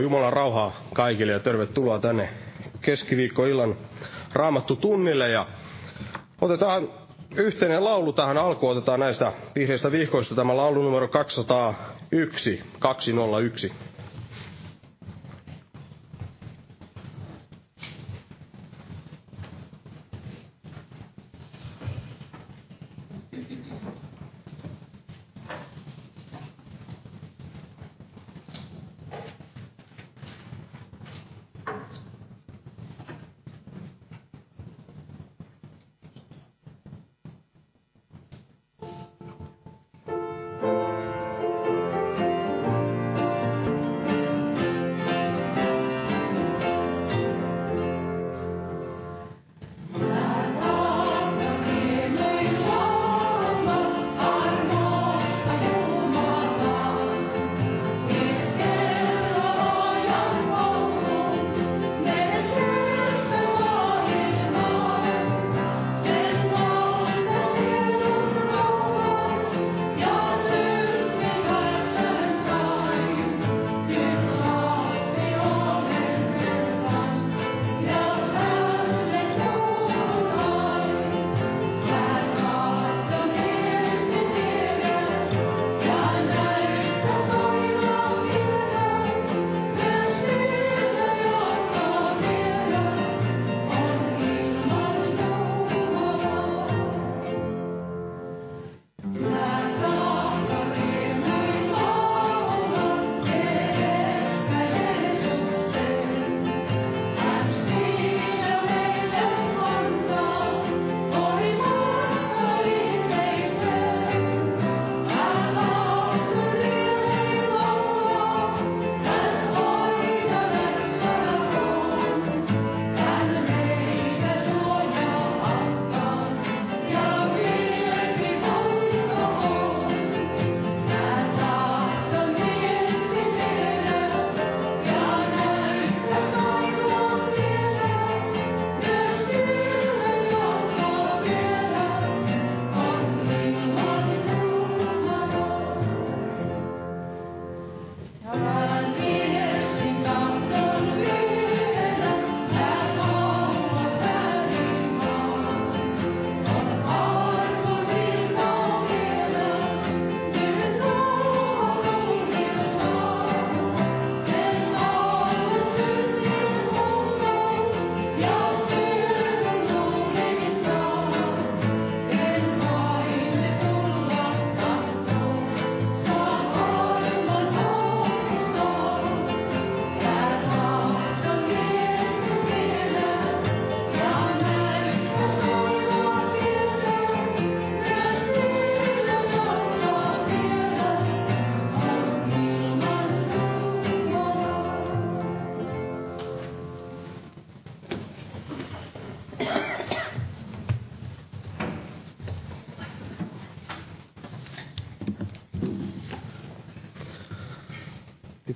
Joo, Jumalan rauhaa kaikille ja tervetuloa tänne keskiviikkoillan raamattu tunnille. Ja otetaan yhteinen laulu tähän alkuun. Otetaan näistä vihreistä vihkoista tämä laulu numero 201, 201.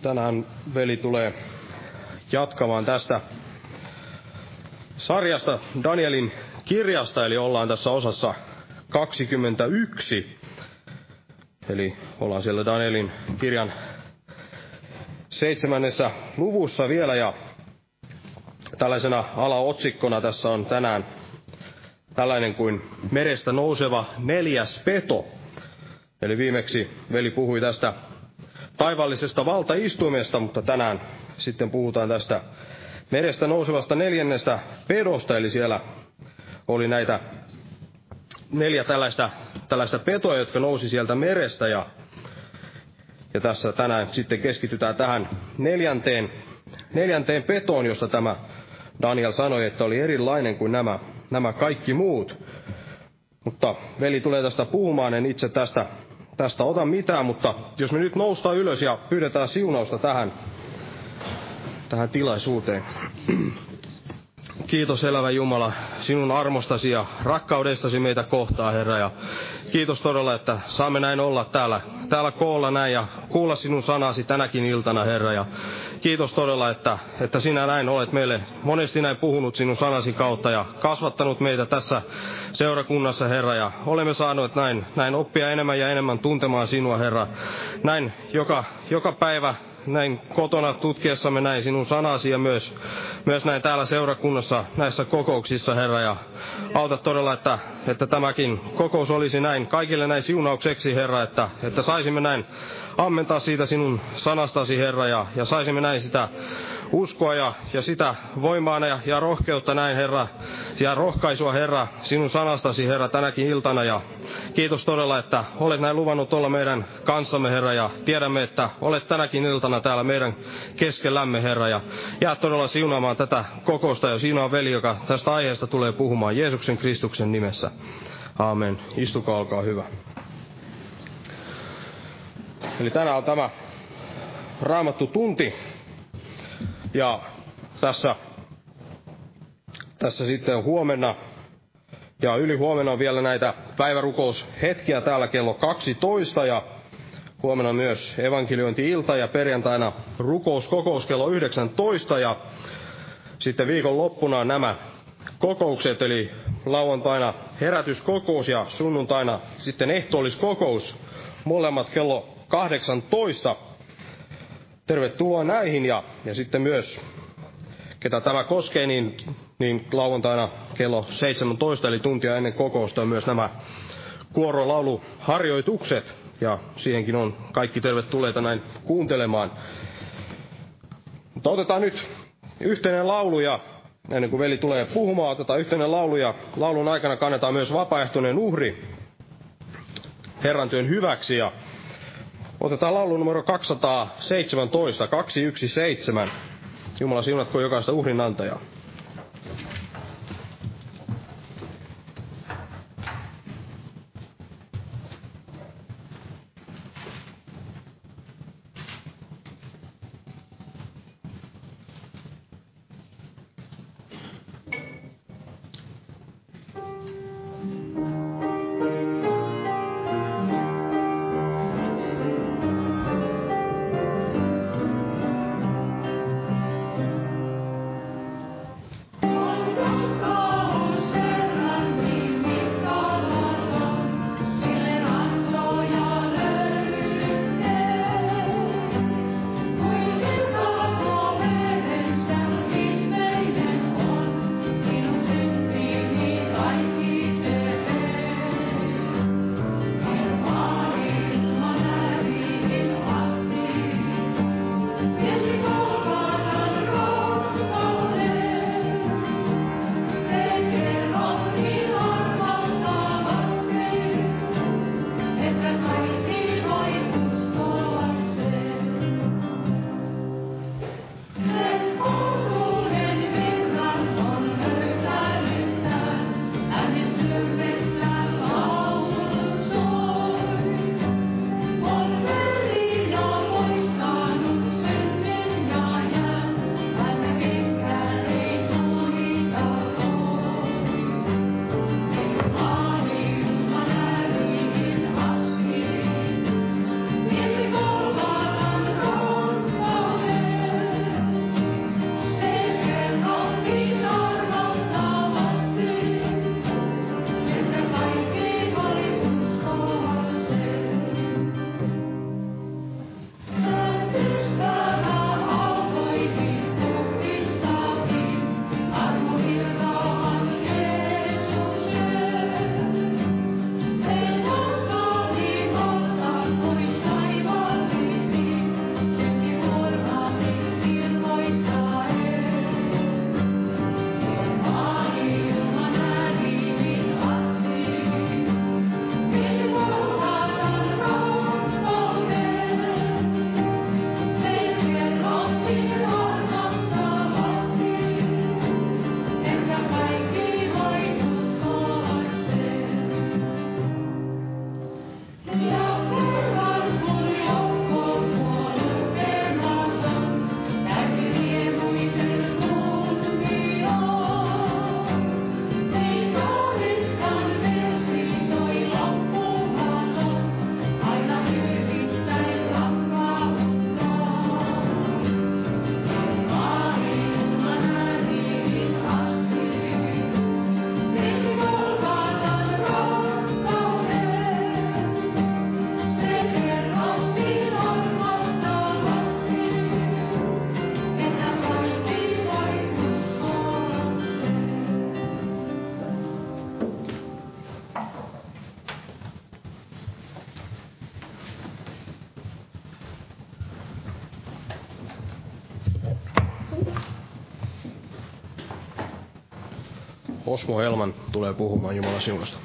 tänään veli tulee jatkamaan tästä sarjasta Danielin kirjasta, eli ollaan tässä osassa 21. Eli ollaan siellä Danielin kirjan seitsemännessä luvussa vielä ja tällaisena alaotsikkona tässä on tänään tällainen kuin merestä nouseva neljäs peto. Eli viimeksi veli puhui tästä taivaallisesta valtaistuimesta, mutta tänään sitten puhutaan tästä merestä nousevasta neljännestä pedosta, eli siellä oli näitä neljä tällaista, tällaista petoa, jotka nousi sieltä merestä, ja, ja tässä tänään sitten keskitytään tähän neljänteen, neljänteen petoon, josta tämä Daniel sanoi, että oli erilainen kuin nämä, nämä kaikki muut. Mutta veli tulee tästä puhumaan, en itse tästä tästä ota mitään, mutta jos me nyt noustaan ylös ja pyydetään siunausta tähän, tähän tilaisuuteen. Kiitos elävä Jumala sinun armostasi ja rakkaudestasi meitä kohtaa, Herra. Ja kiitos todella, että saamme näin olla täällä, täällä koolla näin ja kuulla sinun sanasi tänäkin iltana, Herra. Ja kiitos todella, että, että sinä näin olet meille monesti näin puhunut sinun sanasi kautta ja kasvattanut meitä tässä seurakunnassa, Herra. Ja olemme saaneet näin, näin oppia enemmän ja enemmän tuntemaan sinua, Herra. Näin joka, joka päivä näin kotona tutkiessamme näin sinun sanasi ja myös, myös näin täällä seurakunnassa näissä kokouksissa, Herra. Ja auta todella, että, että tämäkin kokous olisi näin kaikille näin siunaukseksi, Herra, että, että saisimme näin ammentaa siitä sinun sanastasi, Herra, ja, ja saisimme näin sitä uskoa ja, ja sitä voimaa ja, ja rohkeutta näin, Herra, ja rohkaisua, Herra, sinun sanastasi, Herra, tänäkin iltana. Ja kiitos todella, että olet näin luvannut olla meidän kanssamme, Herra, ja tiedämme, että olet tänäkin iltana täällä meidän keskellämme, Herra, ja jää todella siunaamaan tätä kokousta ja sinua veli, joka tästä aiheesta tulee puhumaan Jeesuksen Kristuksen nimessä. Aamen. Istukaa, olkaa hyvä. Eli tänään on tämä raamattu tunti. Ja tässä, tässä sitten huomenna ja yli huomenna on vielä näitä päivärukoushetkiä täällä kello 12 ja huomenna myös evankeliointi-ilta ja perjantaina rukouskokous kello 19 ja sitten viikon loppuna nämä kokoukset, eli lauantaina herätyskokous ja sunnuntaina sitten ehtoolliskokous, molemmat kello 18. Tervetuloa näihin ja, ja sitten myös, ketä tämä koskee, niin, niin lauantaina kello 17, eli tuntia ennen kokousta on myös nämä kuorolauluharjoitukset. Ja siihenkin on kaikki tervetulleita näin kuuntelemaan. Mutta otetaan nyt yhteinen laulu ja ennen kuin veli tulee puhumaan, otetaan yhteinen laulu ja laulun aikana kannetaan myös vapaaehtoinen uhri Herran työn hyväksi. Ja Otetaan laulu numero 217, 217. Jumala siunatko jokaista uhrin antajaa. Osmo Helman tulee puhumaan Jumalan siunasta.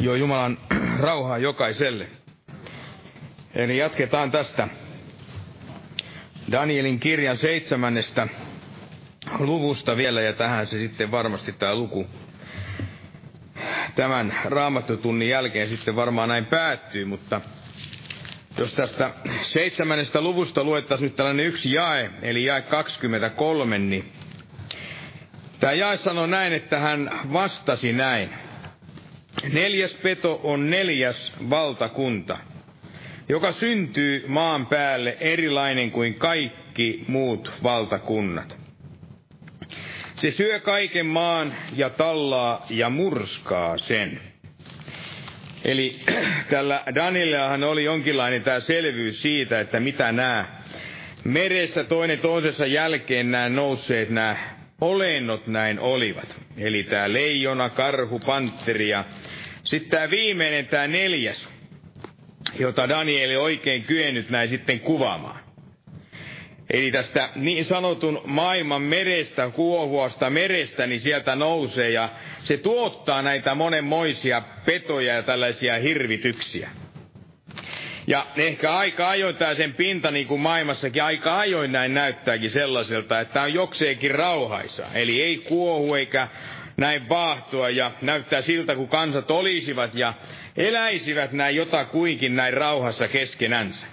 Jo Jumalan rauhaa jokaiselle. Eli jatketaan tästä Danielin kirjan seitsemännestä luvusta vielä, ja tähän se sitten varmasti tämä luku tämän raamattotunnin jälkeen sitten varmaan näin päättyy, mutta jos tästä seitsemännestä luvusta luettaisiin nyt tällainen yksi jae, eli jae 23, niin tämä jae sanoo näin, että hän vastasi näin. Neljäs peto on neljäs valtakunta, joka syntyy maan päälle erilainen kuin kaikki muut valtakunnat. Se syö kaiken maan ja tallaa ja murskaa sen. Eli tällä Danielahan oli jonkinlainen tämä selvyys siitä, että mitä nämä merestä toinen toisensa jälkeen nämä nousseet nämä olennot näin olivat. Eli tämä leijona, karhu, pantteri ja sitten tämä viimeinen, tämä neljäs, jota Danieli oikein kyennyt näin sitten kuvaamaan. Eli tästä niin sanotun maailman merestä, kuohuasta merestä, niin sieltä nousee ja se tuottaa näitä monenmoisia petoja ja tällaisia hirvityksiä. Ja ehkä aika ajoin tämä sen pinta, niin kuin maailmassakin aika ajoin näin näyttääkin sellaiselta, että on jokseenkin rauhaisa. Eli ei kuohu eikä näin vaahtoa ja näyttää siltä, kun kansat olisivat ja eläisivät näin jotakuinkin näin rauhassa keskenänsä.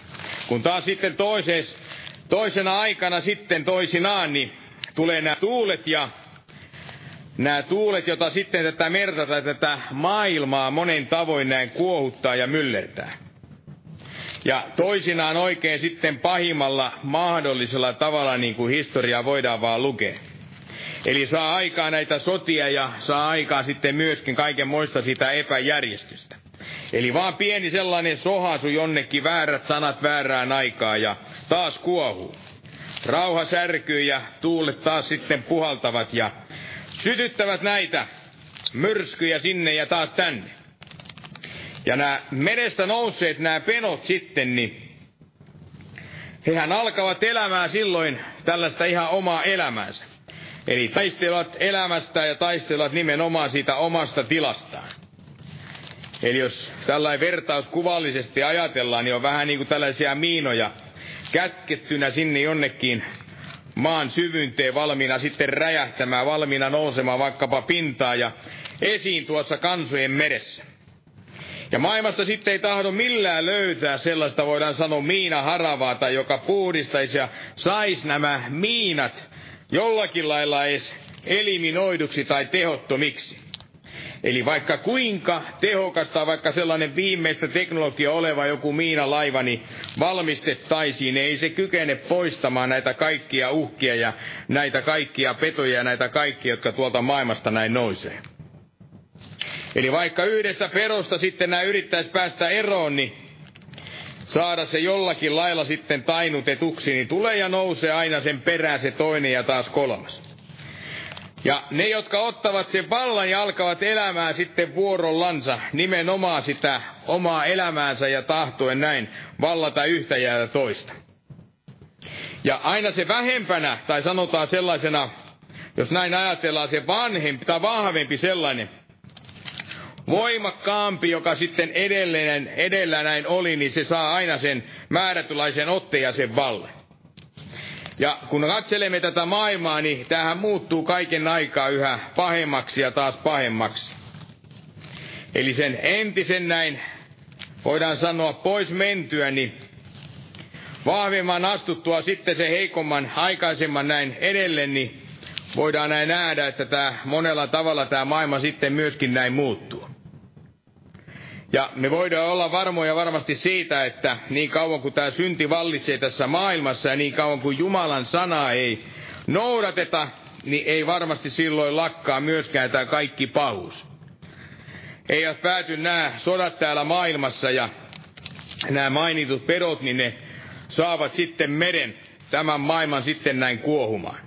Kun taas sitten toises, toisena aikana sitten toisinaan, niin tulee nämä tuulet ja nämä tuulet, jota sitten tätä merta tai tätä maailmaa monen tavoin näin kuohuttaa ja myllertää. Ja toisinaan oikein sitten pahimmalla mahdollisella tavalla, niin kuin historiaa voidaan vaan lukea. Eli saa aikaa näitä sotia ja saa aikaa sitten myöskin kaiken muista sitä epäjärjestystä. Eli vaan pieni sellainen sohasu jonnekin väärät sanat väärään aikaa ja taas kuohuu. Rauha särkyy ja tuulet taas sitten puhaltavat ja sytyttävät näitä myrskyjä sinne ja taas tänne. Ja nämä merestä nousseet nämä penot sitten, niin hehän alkavat elämään silloin tällaista ihan omaa elämäänsä. Eli taistelevat elämästä ja taistelevat nimenomaan siitä omasta tilastaan. Eli jos tällainen vertaus kuvallisesti ajatellaan, niin on vähän niin kuin tällaisia miinoja kätkettynä sinne jonnekin maan syvynteen valmiina sitten räjähtämään, valmiina nousemaan vaikkapa pintaa ja esiin tuossa kansojen meressä. Ja maailmassa sitten ei tahdo millään löytää sellaista, voidaan sanoa, miina haravaa tai joka puhdistaisi ja saisi nämä miinat jollakin lailla edes eliminoiduksi tai tehottomiksi. Eli vaikka kuinka tehokasta vaikka sellainen viimeistä teknologia oleva joku miinalaiva, niin valmistettaisiin, ei se kykene poistamaan näitä kaikkia uhkia ja näitä kaikkia petoja ja näitä kaikkia, jotka tuolta maailmasta näin nousee. Eli vaikka yhdestä perosta sitten nämä yrittäisi päästä eroon, niin saada se jollakin lailla sitten tainutetuksi, niin tulee ja nousee aina sen perään se toinen ja taas kolmas. Ja ne, jotka ottavat sen vallan ja alkavat elämään sitten vuorollansa, nimenomaan sitä omaa elämäänsä ja tahtoen näin vallata yhtä ja toista. Ja aina se vähempänä, tai sanotaan sellaisena, jos näin ajatellaan, se vanhempi tai vahvempi sellainen, voimakkaampi, joka sitten edelleen, edellä näin oli, niin se saa aina sen määrätylaisen otteen ja sen vallan. Ja kun katselemme tätä maailmaa, niin tähän muuttuu kaiken aikaa yhä pahemmaksi ja taas pahemmaksi. Eli sen entisen näin, voidaan sanoa pois mentyä, niin vahvemman astuttua sitten se heikomman aikaisemman näin edelleen, niin voidaan näin nähdä, että tämä monella tavalla tämä maailma sitten myöskin näin muuttuu. Ja me voidaan olla varmoja varmasti siitä, että niin kauan kuin tämä synti vallitsee tässä maailmassa ja niin kauan kuin Jumalan sanaa ei noudateta, niin ei varmasti silloin lakkaa myöskään tämä kaikki pahuus. Eivät pääty nämä sodat täällä maailmassa ja nämä mainitut pedot, niin ne saavat sitten meren tämän maailman sitten näin kuohumaan.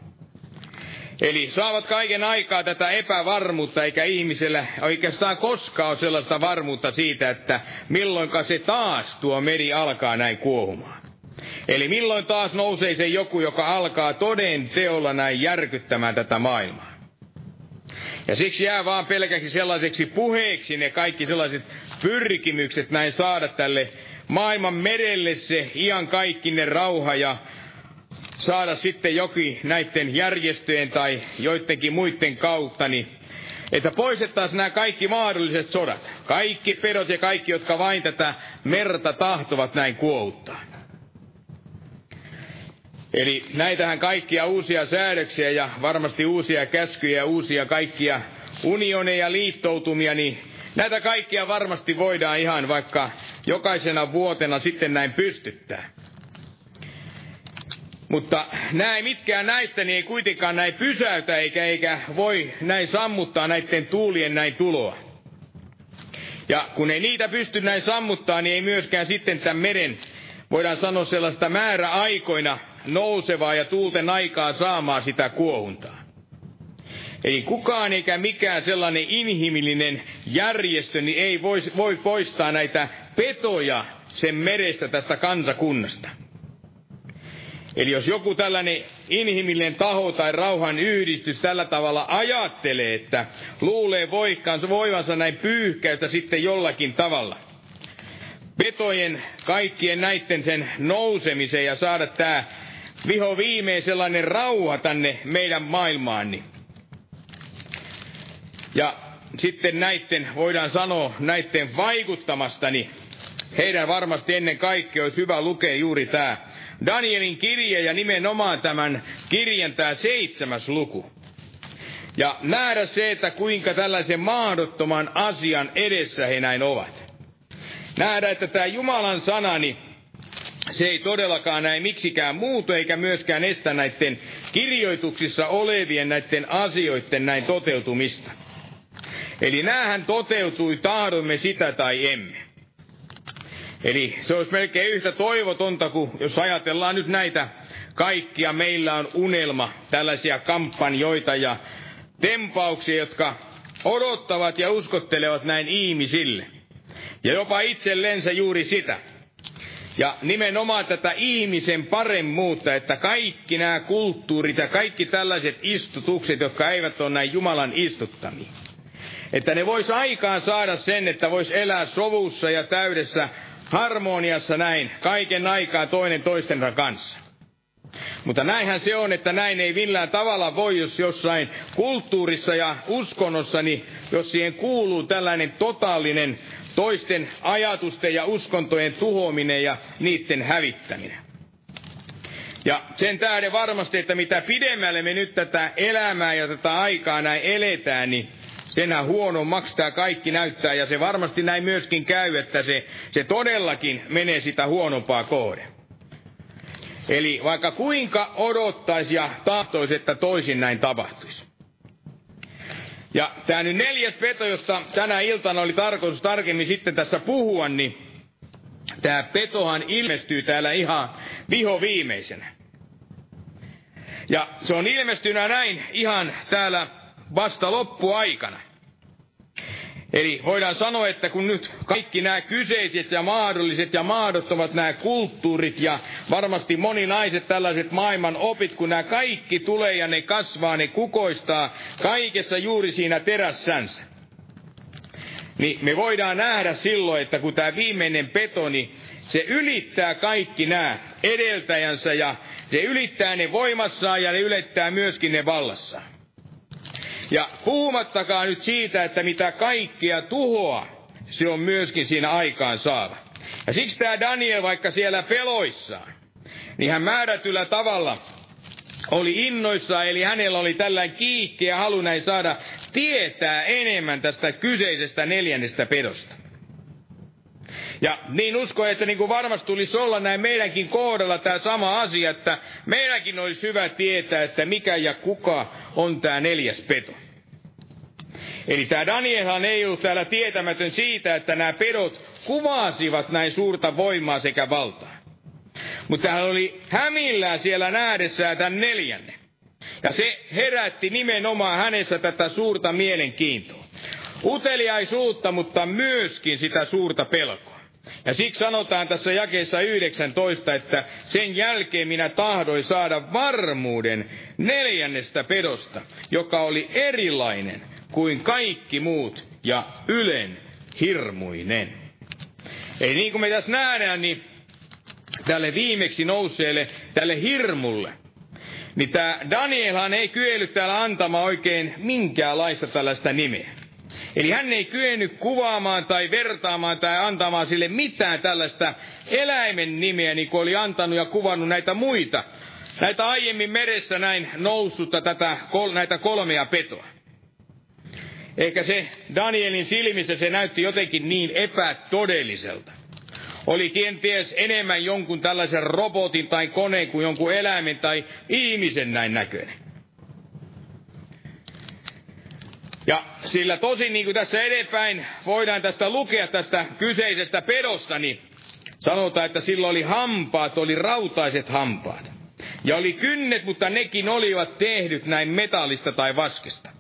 Eli saavat kaiken aikaa tätä epävarmuutta, eikä ihmisellä oikeastaan koskaan ole sellaista varmuutta siitä, että milloinka se taas tuo meri alkaa näin kuohumaan. Eli milloin taas nousee se joku, joka alkaa toden teolla näin järkyttämään tätä maailmaa. Ja siksi jää vaan pelkäksi sellaiseksi puheeksi ne kaikki sellaiset pyrkimykset näin saada tälle maailman merelle se iankaikkinen rauha ja saada sitten jokin näiden järjestöjen tai joidenkin muiden kautta, niin että poistettaisiin nämä kaikki mahdolliset sodat. Kaikki pedot ja kaikki, jotka vain tätä merta tahtovat näin kuohuttaa. Eli näitähän kaikkia uusia säädöksiä ja varmasti uusia käskyjä ja uusia kaikkia unioneja, liittoutumia, niin näitä kaikkia varmasti voidaan ihan vaikka jokaisena vuotena sitten näin pystyttää. Mutta näin mitkään näistä niin ei kuitenkaan näin pysäytä eikä, eikä voi näin sammuttaa näiden tuulien näin tuloa. Ja kun ei niitä pysty näin sammuttaa, niin ei myöskään sitten tämän meren, voidaan sanoa sellaista määräaikoina nousevaa ja tuulten aikaa saamaan sitä kuohuntaa. Eli kukaan eikä mikään sellainen inhimillinen järjestö niin ei voi, voi poistaa näitä petoja sen merestä tästä kansakunnasta. Eli jos joku tällainen inhimillinen taho tai rauhan yhdistys tällä tavalla ajattelee, että luulee voikkaansa voivansa näin pyyhkäystä sitten jollakin tavalla, petojen kaikkien näiden sen nousemisen ja saada tämä viho viimein sellainen rauha tänne meidän maailmaan, niin ja sitten näiden, voidaan sanoa, näiden vaikuttamasta, niin heidän varmasti ennen kaikkea olisi hyvä lukea juuri tämä Danielin kirje ja nimenomaan tämän kirjan tämä seitsemäs luku. Ja nähdä se, että kuinka tällaisen mahdottoman asian edessä he näin ovat. Nähdä, että tämä Jumalan sanani, se ei todellakaan näin miksikään muutu, eikä myöskään estä näiden kirjoituksissa olevien näiden asioiden näin toteutumista. Eli näähän toteutui, tahdomme sitä tai emme. Eli se olisi melkein yhtä toivotonta kuin jos ajatellaan nyt näitä kaikkia. Meillä on unelma, tällaisia kampanjoita ja tempauksia, jotka odottavat ja uskottelevat näin ihmisille. Ja jopa itsellensä juuri sitä. Ja nimenomaan tätä ihmisen paremmuutta, että kaikki nämä kulttuurit ja kaikki tällaiset istutukset, jotka eivät ole näin Jumalan istuttamia. Että ne vois aikaan saada sen, että vois elää sovussa ja täydessä harmoniassa näin, kaiken aikaa toinen toistensa kanssa. Mutta näinhän se on, että näin ei millään tavalla voi, jos jossain kulttuurissa ja uskonnossa, niin jos siihen kuuluu tällainen totaalinen toisten ajatusten ja uskontojen tuhoaminen ja niiden hävittäminen. Ja sen tähden varmasti, että mitä pidemmälle me nyt tätä elämää ja tätä aikaa näin eletään, niin senä huono maksaa kaikki näyttää, ja se varmasti näin myöskin käy, että se, se todellakin menee sitä huonompaa kohde. Eli vaikka kuinka odottaisi ja tahtoisi, että toisin näin tapahtuisi. Ja tämä nyt neljäs peto, josta tänä iltana oli tarkoitus tarkemmin sitten tässä puhua, niin tämä petohan ilmestyy täällä ihan viho viimeisenä. Ja se on ilmestynä näin ihan täällä vasta loppuaikana. Eli voidaan sanoa, että kun nyt kaikki nämä kyseiset ja mahdolliset ja mahdottomat nämä kulttuurit ja varmasti moninaiset tällaiset maailman opit, kun nämä kaikki tulee ja ne kasvaa, ne kukoistaa kaikessa juuri siinä terässänsä. Niin me voidaan nähdä silloin, että kun tämä viimeinen petoni, niin se ylittää kaikki nämä edeltäjänsä ja se ylittää ne voimassaan ja ne ylittää myöskin ne vallassaan. Ja puhumattakaan nyt siitä, että mitä kaikkia tuhoa se on myöskin siinä aikaan saava. Ja siksi tämä Daniel, vaikka siellä peloissaan, niin hän määrätyllä tavalla oli innoissaan, eli hänellä oli tällainen kiikki ja halu näin saada tietää enemmän tästä kyseisestä neljännestä pedosta. Ja niin usko, että niin kuin varmasti tulisi olla näin meidänkin kohdalla tämä sama asia, että meidänkin olisi hyvä tietää, että mikä ja kuka on tämä neljäs peto. Eli tämä Danielhan ei ollut täällä tietämätön siitä, että nämä pedot kuvasivat näin suurta voimaa sekä valtaa. Mutta hän oli hämillään siellä nähdessään tämän neljännen. Ja se herätti nimenomaan hänessä tätä suurta mielenkiintoa. Uteliaisuutta, mutta myöskin sitä suurta pelkoa. Ja siksi sanotaan tässä jakeessa 19, että sen jälkeen minä tahdoin saada varmuuden neljännestä pedosta, joka oli erilainen kuin kaikki muut ja ylen hirmuinen. Ei niin kuin me tässä nähdään, niin tälle viimeksi nouseelle, tälle hirmulle, niin tämä Danielhan ei kyennyt täällä antamaan oikein minkäänlaista tällaista nimeä. Eli hän ei kyennyt kuvaamaan tai vertaamaan tai antamaan sille mitään tällaista eläimen nimeä, niin kuin oli antanut ja kuvannut näitä muita. Näitä aiemmin meressä näin noussutta tätä, näitä kolmea petoa. Eikä se Danielin silmissä se näytti jotenkin niin epätodelliselta. Oli kenties enemmän jonkun tällaisen robotin tai koneen kuin jonkun eläimen tai ihmisen näin näköinen. Ja sillä tosin niin kuin tässä edespäin voidaan tästä lukea tästä kyseisestä pedosta, niin sanotaan, että sillä oli hampaat, oli rautaiset hampaat. Ja oli kynnet, mutta nekin olivat tehdyt näin metallista tai vaskesta.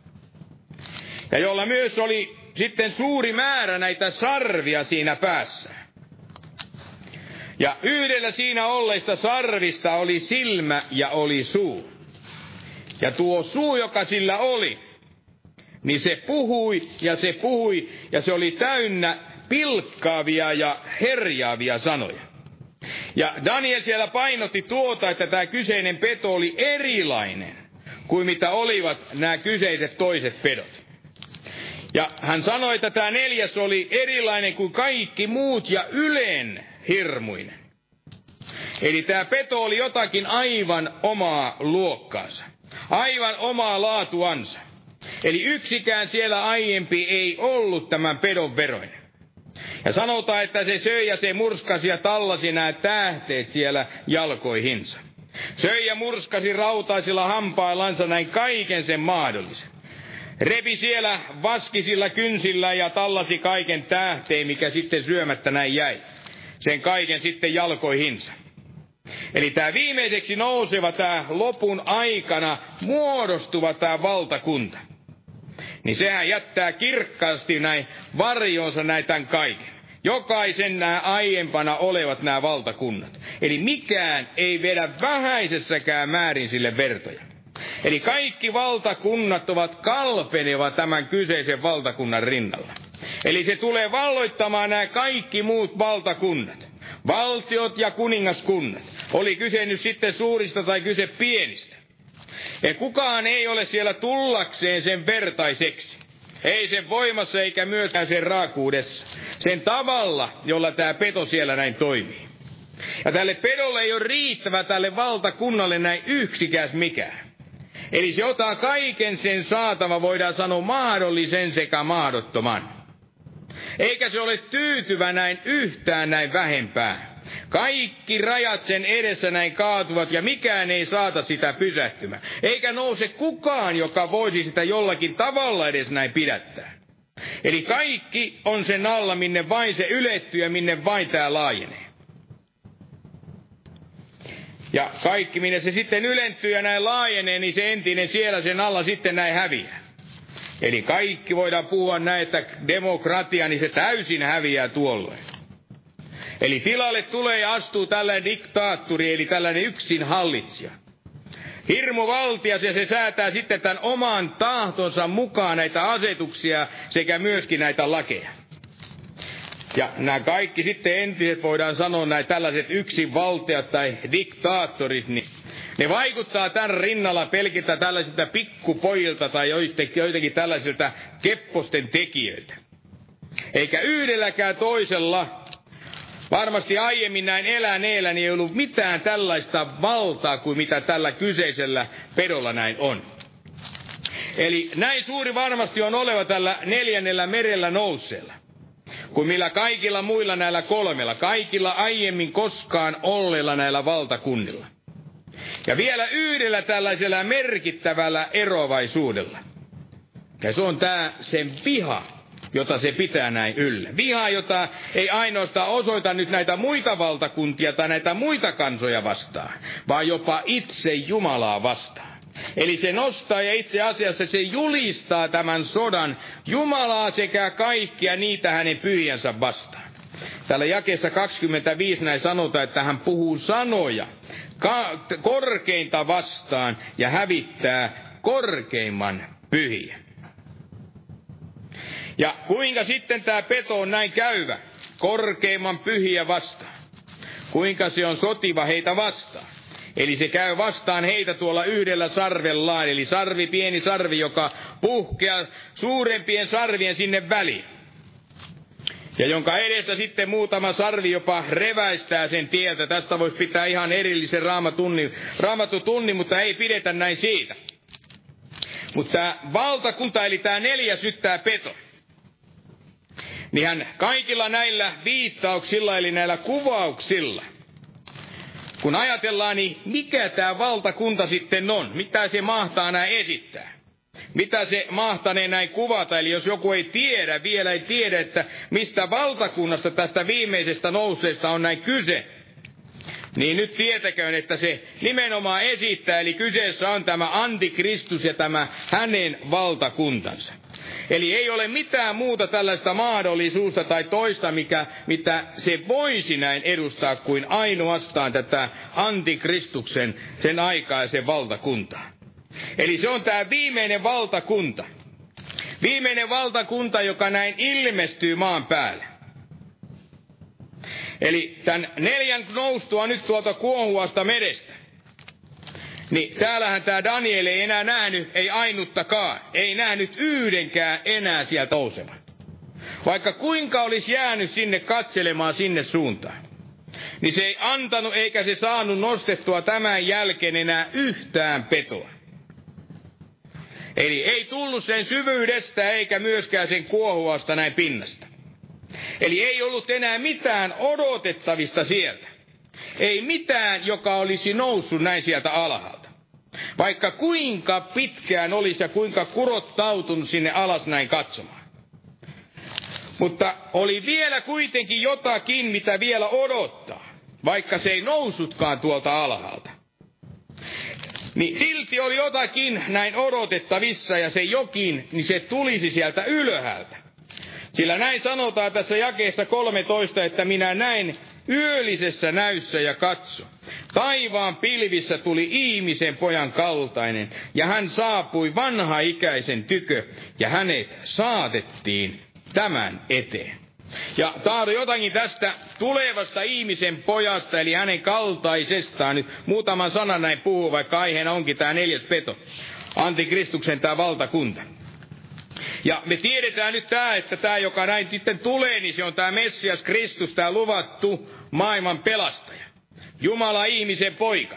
Ja jolla myös oli sitten suuri määrä näitä sarvia siinä päässä. Ja yhdellä siinä olleista sarvista oli silmä ja oli suu. Ja tuo suu, joka sillä oli, niin se puhui ja se puhui ja se oli täynnä pilkkaavia ja herjaavia sanoja. Ja Daniel siellä painotti tuota, että tämä kyseinen peto oli erilainen kuin mitä olivat nämä kyseiset toiset pedot. Ja hän sanoi, että tämä neljäs oli erilainen kuin kaikki muut ja ylen hirmuinen. Eli tämä peto oli jotakin aivan omaa luokkaansa, aivan omaa laatuansa. Eli yksikään siellä aiempi ei ollut tämän pedon veroinen. Ja sanotaan, että se söi ja se murskasi ja tallasi nämä tähteet siellä jalkoihinsa. Söi ja murskasi rautaisilla hampaillansa näin kaiken sen mahdollisen. Repi siellä vaskisilla kynsillä ja tallasi kaiken tähteen, mikä sitten syömättä näin jäi. Sen kaiken sitten jalkoihinsa. Eli tämä viimeiseksi nouseva, tämä lopun aikana muodostuva tämä valtakunta niin sehän jättää kirkkaasti näin varjonsa näin tämän kaiken. Jokaisen nämä aiempana olevat nämä valtakunnat. Eli mikään ei vedä vähäisessäkään määrin sille vertoja. Eli kaikki valtakunnat ovat kalpeneva tämän kyseisen valtakunnan rinnalla. Eli se tulee valloittamaan nämä kaikki muut valtakunnat. Valtiot ja kuningaskunnat. Oli kyse nyt sitten suurista tai kyse pienistä. Ja kukaan ei ole siellä tullakseen sen vertaiseksi. Ei sen voimassa eikä myöskään sen raakuudessa. Sen tavalla, jolla tämä peto siellä näin toimii. Ja tälle pedolle ei ole riittävä tälle valtakunnalle näin yksikäs mikään. Eli se ottaa kaiken sen saatava, voidaan sanoa mahdollisen sekä mahdottoman. Eikä se ole tyytyvä näin yhtään näin vähempää. Kaikki rajat sen edessä näin kaatuvat ja mikään ei saata sitä pysähtymään. Eikä nouse kukaan, joka voisi sitä jollakin tavalla edes näin pidättää. Eli kaikki on sen alla, minne vain se ylettyy ja minne vain tämä laajenee. Ja kaikki, minne se sitten ylentyy ja näin laajenee, niin se entinen siellä sen alla sitten näin häviää. Eli kaikki voidaan puhua näin, että demokratia, niin se täysin häviää tuolloin. Eli tilalle tulee ja astuu tällainen diktaattori, eli tällainen yksin hallitsija. Hirmuvaltias ja se säätää sitten tämän oman tahtonsa mukaan näitä asetuksia sekä myöskin näitä lakeja. Ja nämä kaikki sitten entiset voidaan sanoa näin tällaiset yksinvaltiat tai diktaattorit, niin ne vaikuttaa tämän rinnalla pelkiltä tällaisilta pikkupojilta tai joitakin, tällaisilta kepposten tekijöiltä. Eikä yhdelläkään toisella Varmasti aiemmin näin eläneellä niin ei ollut mitään tällaista valtaa kuin mitä tällä kyseisellä pedolla näin on. Eli näin suuri varmasti on oleva tällä neljännellä merellä nousseella, kuin millä kaikilla muilla näillä kolmella, kaikilla aiemmin koskaan olleilla näillä valtakunnilla. Ja vielä yhdellä tällaisella merkittävällä eroavaisuudella. Ja se on tämä sen viha jota se pitää näin yllä. Viha, jota ei ainoastaan osoita nyt näitä muita valtakuntia tai näitä muita kansoja vastaan, vaan jopa itse Jumalaa vastaan. Eli se nostaa ja itse asiassa se julistaa tämän sodan Jumalaa sekä kaikkia niitä hänen pyhiänsä vastaan. Täällä jakeessa 25 näin sanotaan, että hän puhuu sanoja korkeinta vastaan ja hävittää korkeimman pyhiä. Ja kuinka sitten tämä peto on näin käyvä, korkeimman pyhiä vastaan? Kuinka se on sotiva heitä vastaan? Eli se käy vastaan heitä tuolla yhdellä sarvellaan, eli sarvi, pieni sarvi, joka puhkeaa suurempien sarvien sinne väliin. Ja jonka edessä sitten muutama sarvi jopa reväistää sen tieltä. Tästä voisi pitää ihan erillisen raamatunni, raamatutunni, mutta ei pidetä näin siitä. Mutta valtakunta, eli tämä neljä syttää peto. Niin hän kaikilla näillä viittauksilla, eli näillä kuvauksilla, kun ajatellaan, niin mikä tämä valtakunta sitten on? Mitä se mahtaa näin esittää? Mitä se mahtanee näin kuvata? Eli jos joku ei tiedä, vielä ei tiedä, että mistä valtakunnasta tästä viimeisestä nouseesta on näin kyse, niin nyt tietäköön, että se nimenomaan esittää, eli kyseessä on tämä antikristus ja tämä hänen valtakuntansa. Eli ei ole mitään muuta tällaista mahdollisuutta tai toista, mikä, mitä se voisi näin edustaa kuin ainoastaan tätä antikristuksen sen aikaisen valtakuntaa. Eli se on tämä viimeinen valtakunta. Viimeinen valtakunta, joka näin ilmestyy maan päälle. Eli tämän neljän noustua nyt tuolta kuohuasta merestä. Niin täällähän tämä Daniel ei enää nähnyt, ei ainuttakaan, ei nähnyt yhdenkään enää sieltä nousevan. Vaikka kuinka olisi jäänyt sinne katselemaan sinne suuntaan, niin se ei antanut eikä se saanut nostettua tämän jälkeen enää yhtään petoa. Eli ei tullut sen syvyydestä eikä myöskään sen kuohuasta näin pinnasta. Eli ei ollut enää mitään odotettavista sieltä. Ei mitään, joka olisi noussut näin sieltä alhaalta. Vaikka kuinka pitkään olisi ja kuinka kurottautunut sinne alas näin katsomaan. Mutta oli vielä kuitenkin jotakin, mitä vielä odottaa, vaikka se ei nousutkaan tuolta alhaalta. Niin silti oli jotakin näin odotettavissa ja se jokin, niin se tulisi sieltä ylhäältä. Sillä näin sanotaan tässä jakeessa 13, että minä näin yöllisessä näyssä ja katso. Taivaan pilvissä tuli ihmisen pojan kaltainen, ja hän saapui vanha-ikäisen tykö, ja hänet saatettiin tämän eteen. Ja taado jotakin tästä tulevasta ihmisen pojasta, eli hänen kaltaisestaan. Nyt muutaman sanan näin puhuu, vaikka aiheena onkin tämä neljäs peto. Antikristuksen tämä valtakunta. Ja me tiedetään nyt tämä, että tämä, joka näin sitten tulee, niin se on tämä Messias Kristus, tämä luvattu maailman pelastaja. Jumala ihmisen poika.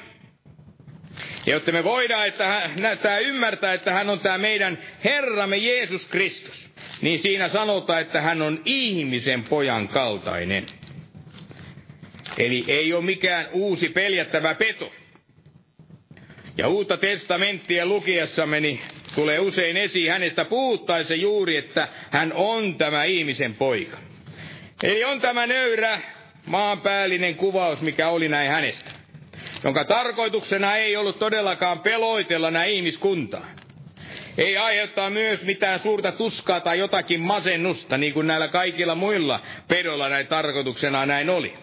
Ja jotta me voidaan että hän, tämä ymmärtää, että hän on tämä meidän Herramme Jeesus Kristus, niin siinä sanotaan, että hän on ihmisen pojan kaltainen. Eli ei ole mikään uusi peljättävä peto. Ja uutta testamenttia lukiessamme, niin tulee usein esiin hänestä puhuttaessa juuri, että hän on tämä ihmisen poika. Eli on tämä nöyrä maanpäällinen kuvaus, mikä oli näin hänestä, jonka tarkoituksena ei ollut todellakaan peloitella näin ihmiskuntaa. Ei aiheuttaa myös mitään suurta tuskaa tai jotakin masennusta, niin kuin näillä kaikilla muilla pedoilla näin tarkoituksena näin oli.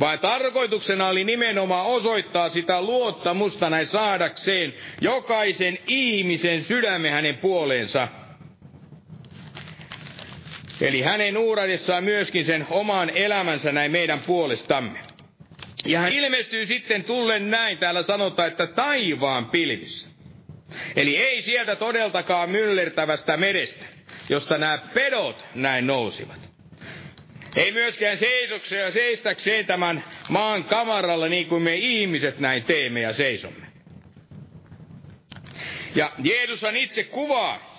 Vaan tarkoituksena oli nimenomaan osoittaa sitä luottamusta näin saadakseen jokaisen ihmisen sydämen hänen puoleensa. Eli hänen uuradessaan myöskin sen oman elämänsä näin meidän puolestamme. Ja hän ilmestyy sitten tullen näin, täällä sanotaan, että taivaan pilvissä. Eli ei sieltä todeltakaan myllertävästä merestä, josta nämä pedot näin nousivat. Ei myöskään seisokseen ja seistäkseen tämän maan kamaralla niin kuin me ihmiset näin teemme ja seisomme. Ja Jeesushan itse kuvaa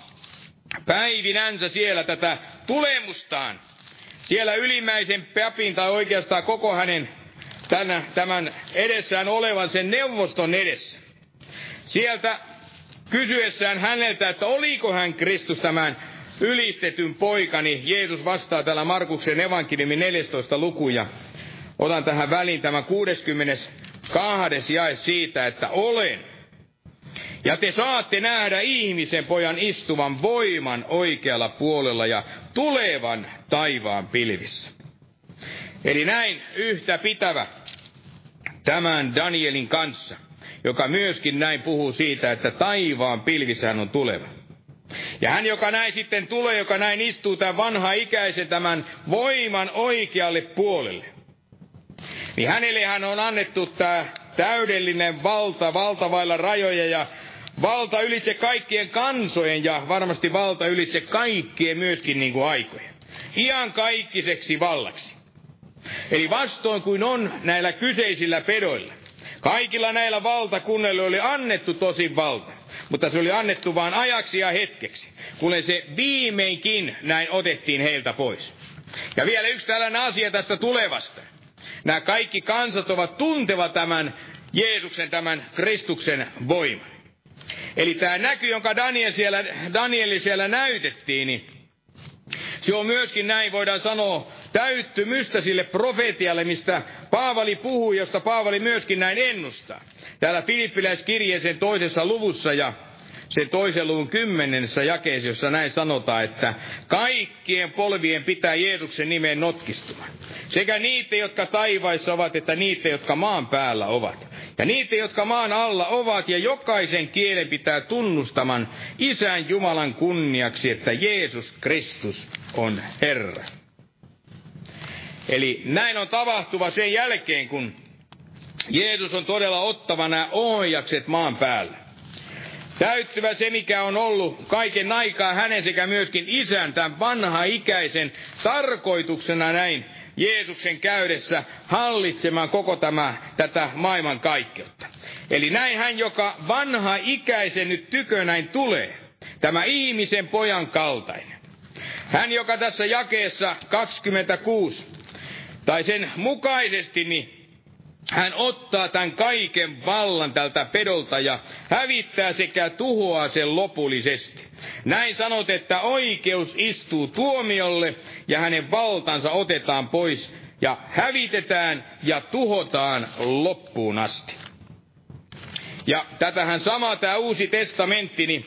päivinänsä siellä tätä tulemustaan. Siellä ylimmäisen papin tai oikeastaan koko hänen tänä, tämän edessään olevan sen neuvoston edessä. Sieltä kysyessään häneltä, että oliko hän Kristus tämän ylistetyn poikani. Jeesus vastaa täällä Markuksen evankeliumin 14 lukuja. Otan tähän väliin tämän 62. jae siitä, että olen. Ja te saatte nähdä ihmisen pojan istuvan voiman oikealla puolella ja tulevan taivaan pilvissä. Eli näin yhtä pitävä tämän Danielin kanssa, joka myöskin näin puhuu siitä, että taivaan pilvissä hän on tuleva. Ja hän, joka näin sitten tulee, joka näin istuu tämän vanha ikäisen tämän voiman oikealle puolelle, niin hänelle hän on annettu tämä täydellinen valta, valta vailla rajoja ja valta ylitse kaikkien kansojen ja varmasti valta ylitse kaikkien myöskin niin kuin aikojen. Ian kaikkiseksi vallaksi. Eli vastoin kuin on näillä kyseisillä pedoilla. Kaikilla näillä valtakunnilla oli annettu tosi valta, mutta se oli annettu vain ajaksi ja hetkeksi, kun se viimeinkin näin otettiin heiltä pois. Ja vielä yksi tällainen asia tästä tulevasta. Nämä kaikki kansat ovat tunteva tämän Jeesuksen, tämän Kristuksen voiman. Eli tämä näky, jonka Daniel siellä, Danieli siellä näytettiin, niin se on myöskin näin, voidaan sanoa, täyttymystä sille profetialle, mistä Paavali puhuu, josta Paavali myöskin näin ennustaa. Täällä Filippiläiskirjeeseen toisessa luvussa ja sen toisen luvun kymmenennessä jakeessa, jossa näin sanotaan, että kaikkien polvien pitää Jeesuksen nimeen notkistumaan. Sekä niitä, jotka taivaissa ovat, että niitä, jotka maan päällä ovat. Ja niitä, jotka maan alla ovat, ja jokaisen kielen pitää tunnustaman Isän Jumalan kunniaksi, että Jeesus Kristus on Herra. Eli näin on tapahtuva sen jälkeen, kun Jeesus on todella ottava nämä ohjakset maan päällä. Täyttyvä se, mikä on ollut kaiken aikaa hänen sekä myöskin isän, tämän vanha ikäisen tarkoituksena näin Jeesuksen käydessä hallitsemaan koko tämä, tätä maailman kaikkeutta. Eli näin hän, joka vanha ikäisen nyt tykö näin tulee, tämä ihmisen pojan kaltainen. Hän, joka tässä jakeessa 26, tai sen mukaisesti, niin hän ottaa tämän kaiken vallan tältä pedolta ja hävittää sekä tuhoaa sen lopullisesti. Näin sanot, että oikeus istuu tuomiolle ja hänen valtansa otetaan pois ja hävitetään ja tuhotaan loppuun asti. Ja tätähän samaa tämä uusi testamentti, niin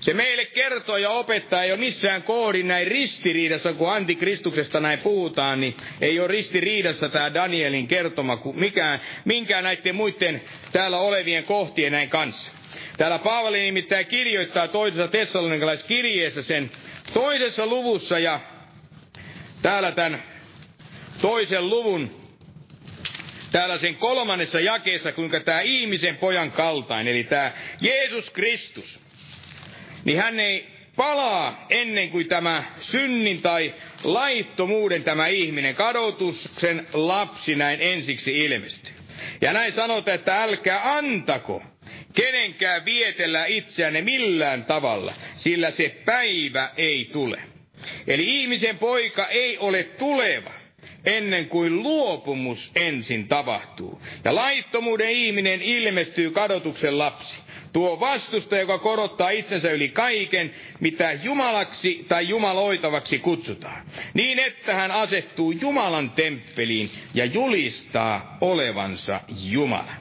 se meille kertoo ja opettaa, ei ole missään kohdin näin ristiriidassa, kun antikristuksesta näin puhutaan, niin ei ole ristiriidassa tämä Danielin kertoma mikään, minkään näiden muiden täällä olevien kohtien näin kanssa. Täällä Paavali nimittäin kirjoittaa toisessa tessalonikalaiskirjeessä sen toisessa luvussa ja täällä tämän toisen luvun täällä sen kolmannessa jakeessa, kuinka tämä ihmisen pojan kaltainen, eli tämä Jeesus Kristus, niin hän ei palaa ennen kuin tämä synnin tai laittomuuden tämä ihminen, kadotuksen lapsi näin ensiksi ilmestyy. Ja näin sanotaan, että älkää antako kenenkään vietellä itseänne millään tavalla, sillä se päivä ei tule. Eli ihmisen poika ei ole tuleva ennen kuin luopumus ensin tapahtuu. Ja laittomuuden ihminen ilmestyy kadotuksen lapsi. Tuo vastusta, joka korottaa itsensä yli kaiken, mitä Jumalaksi tai Jumaloitavaksi kutsutaan. Niin, että hän asettuu Jumalan temppeliin ja julistaa olevansa Jumala.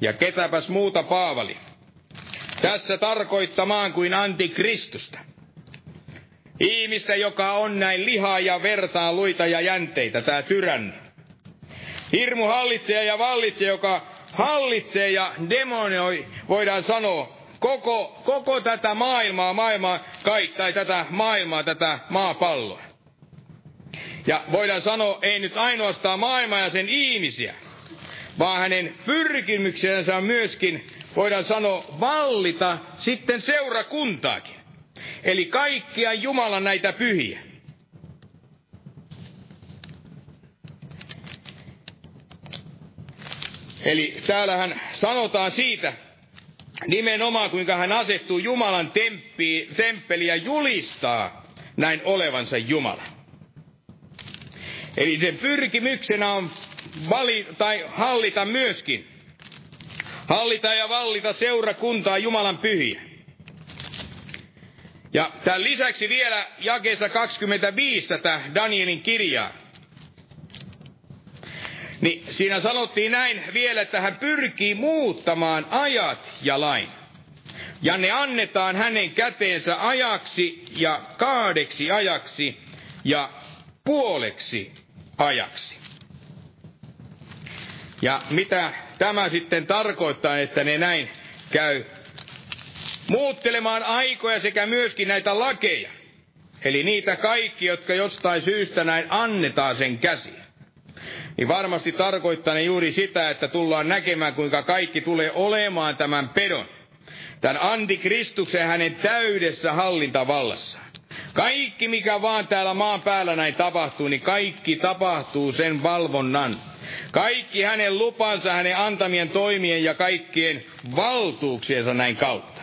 Ja ketäpäs muuta Paavali? Tässä tarkoittamaan kuin antikristusta. Ihmistä, joka on näin lihaa ja vertaa, luita ja jänteitä, tämä tyränni. Hirmu hallitsija ja vallitsija, joka hallitsee ja demonioi, voidaan sanoa, koko, koko tätä maailmaa, maailmaa, kai, tai tätä maailmaa, tätä maapalloa. Ja voidaan sanoa, ei nyt ainoastaan maailmaa ja sen ihmisiä, vaan hänen pyrkimyksensä myöskin, voidaan sanoa, vallita sitten seurakuntaakin. Eli kaikkia Jumalan näitä pyhiä. Eli täällähän sanotaan siitä nimenomaan, kuinka hän asettuu Jumalan temppi, temppeli ja julistaa näin olevansa Jumala. Eli sen pyrkimyksenä on vali, tai hallita myöskin. Hallita ja vallita seurakuntaa Jumalan pyhiä. Ja tämän lisäksi vielä jakeessa 25 tätä Danielin kirjaa. Niin siinä sanottiin näin vielä, että hän pyrkii muuttamaan ajat ja lain. Ja ne annetaan hänen käteensä ajaksi ja kaadeksi ajaksi ja puoleksi ajaksi. Ja mitä tämä sitten tarkoittaa, että ne näin käy muuttelemaan aikoja sekä myöskin näitä lakeja. Eli niitä kaikki, jotka jostain syystä näin annetaan sen käsiin. Niin varmasti tarkoittaa juuri sitä, että tullaan näkemään, kuinka kaikki tulee olemaan tämän pedon. Tämän antikristuksen hänen täydessä hallintavallassa. Kaikki, mikä vaan täällä maan päällä näin tapahtuu, niin kaikki tapahtuu sen valvonnan. Kaikki hänen lupansa, hänen antamien toimien ja kaikkien valtuuksiensa näin kautta.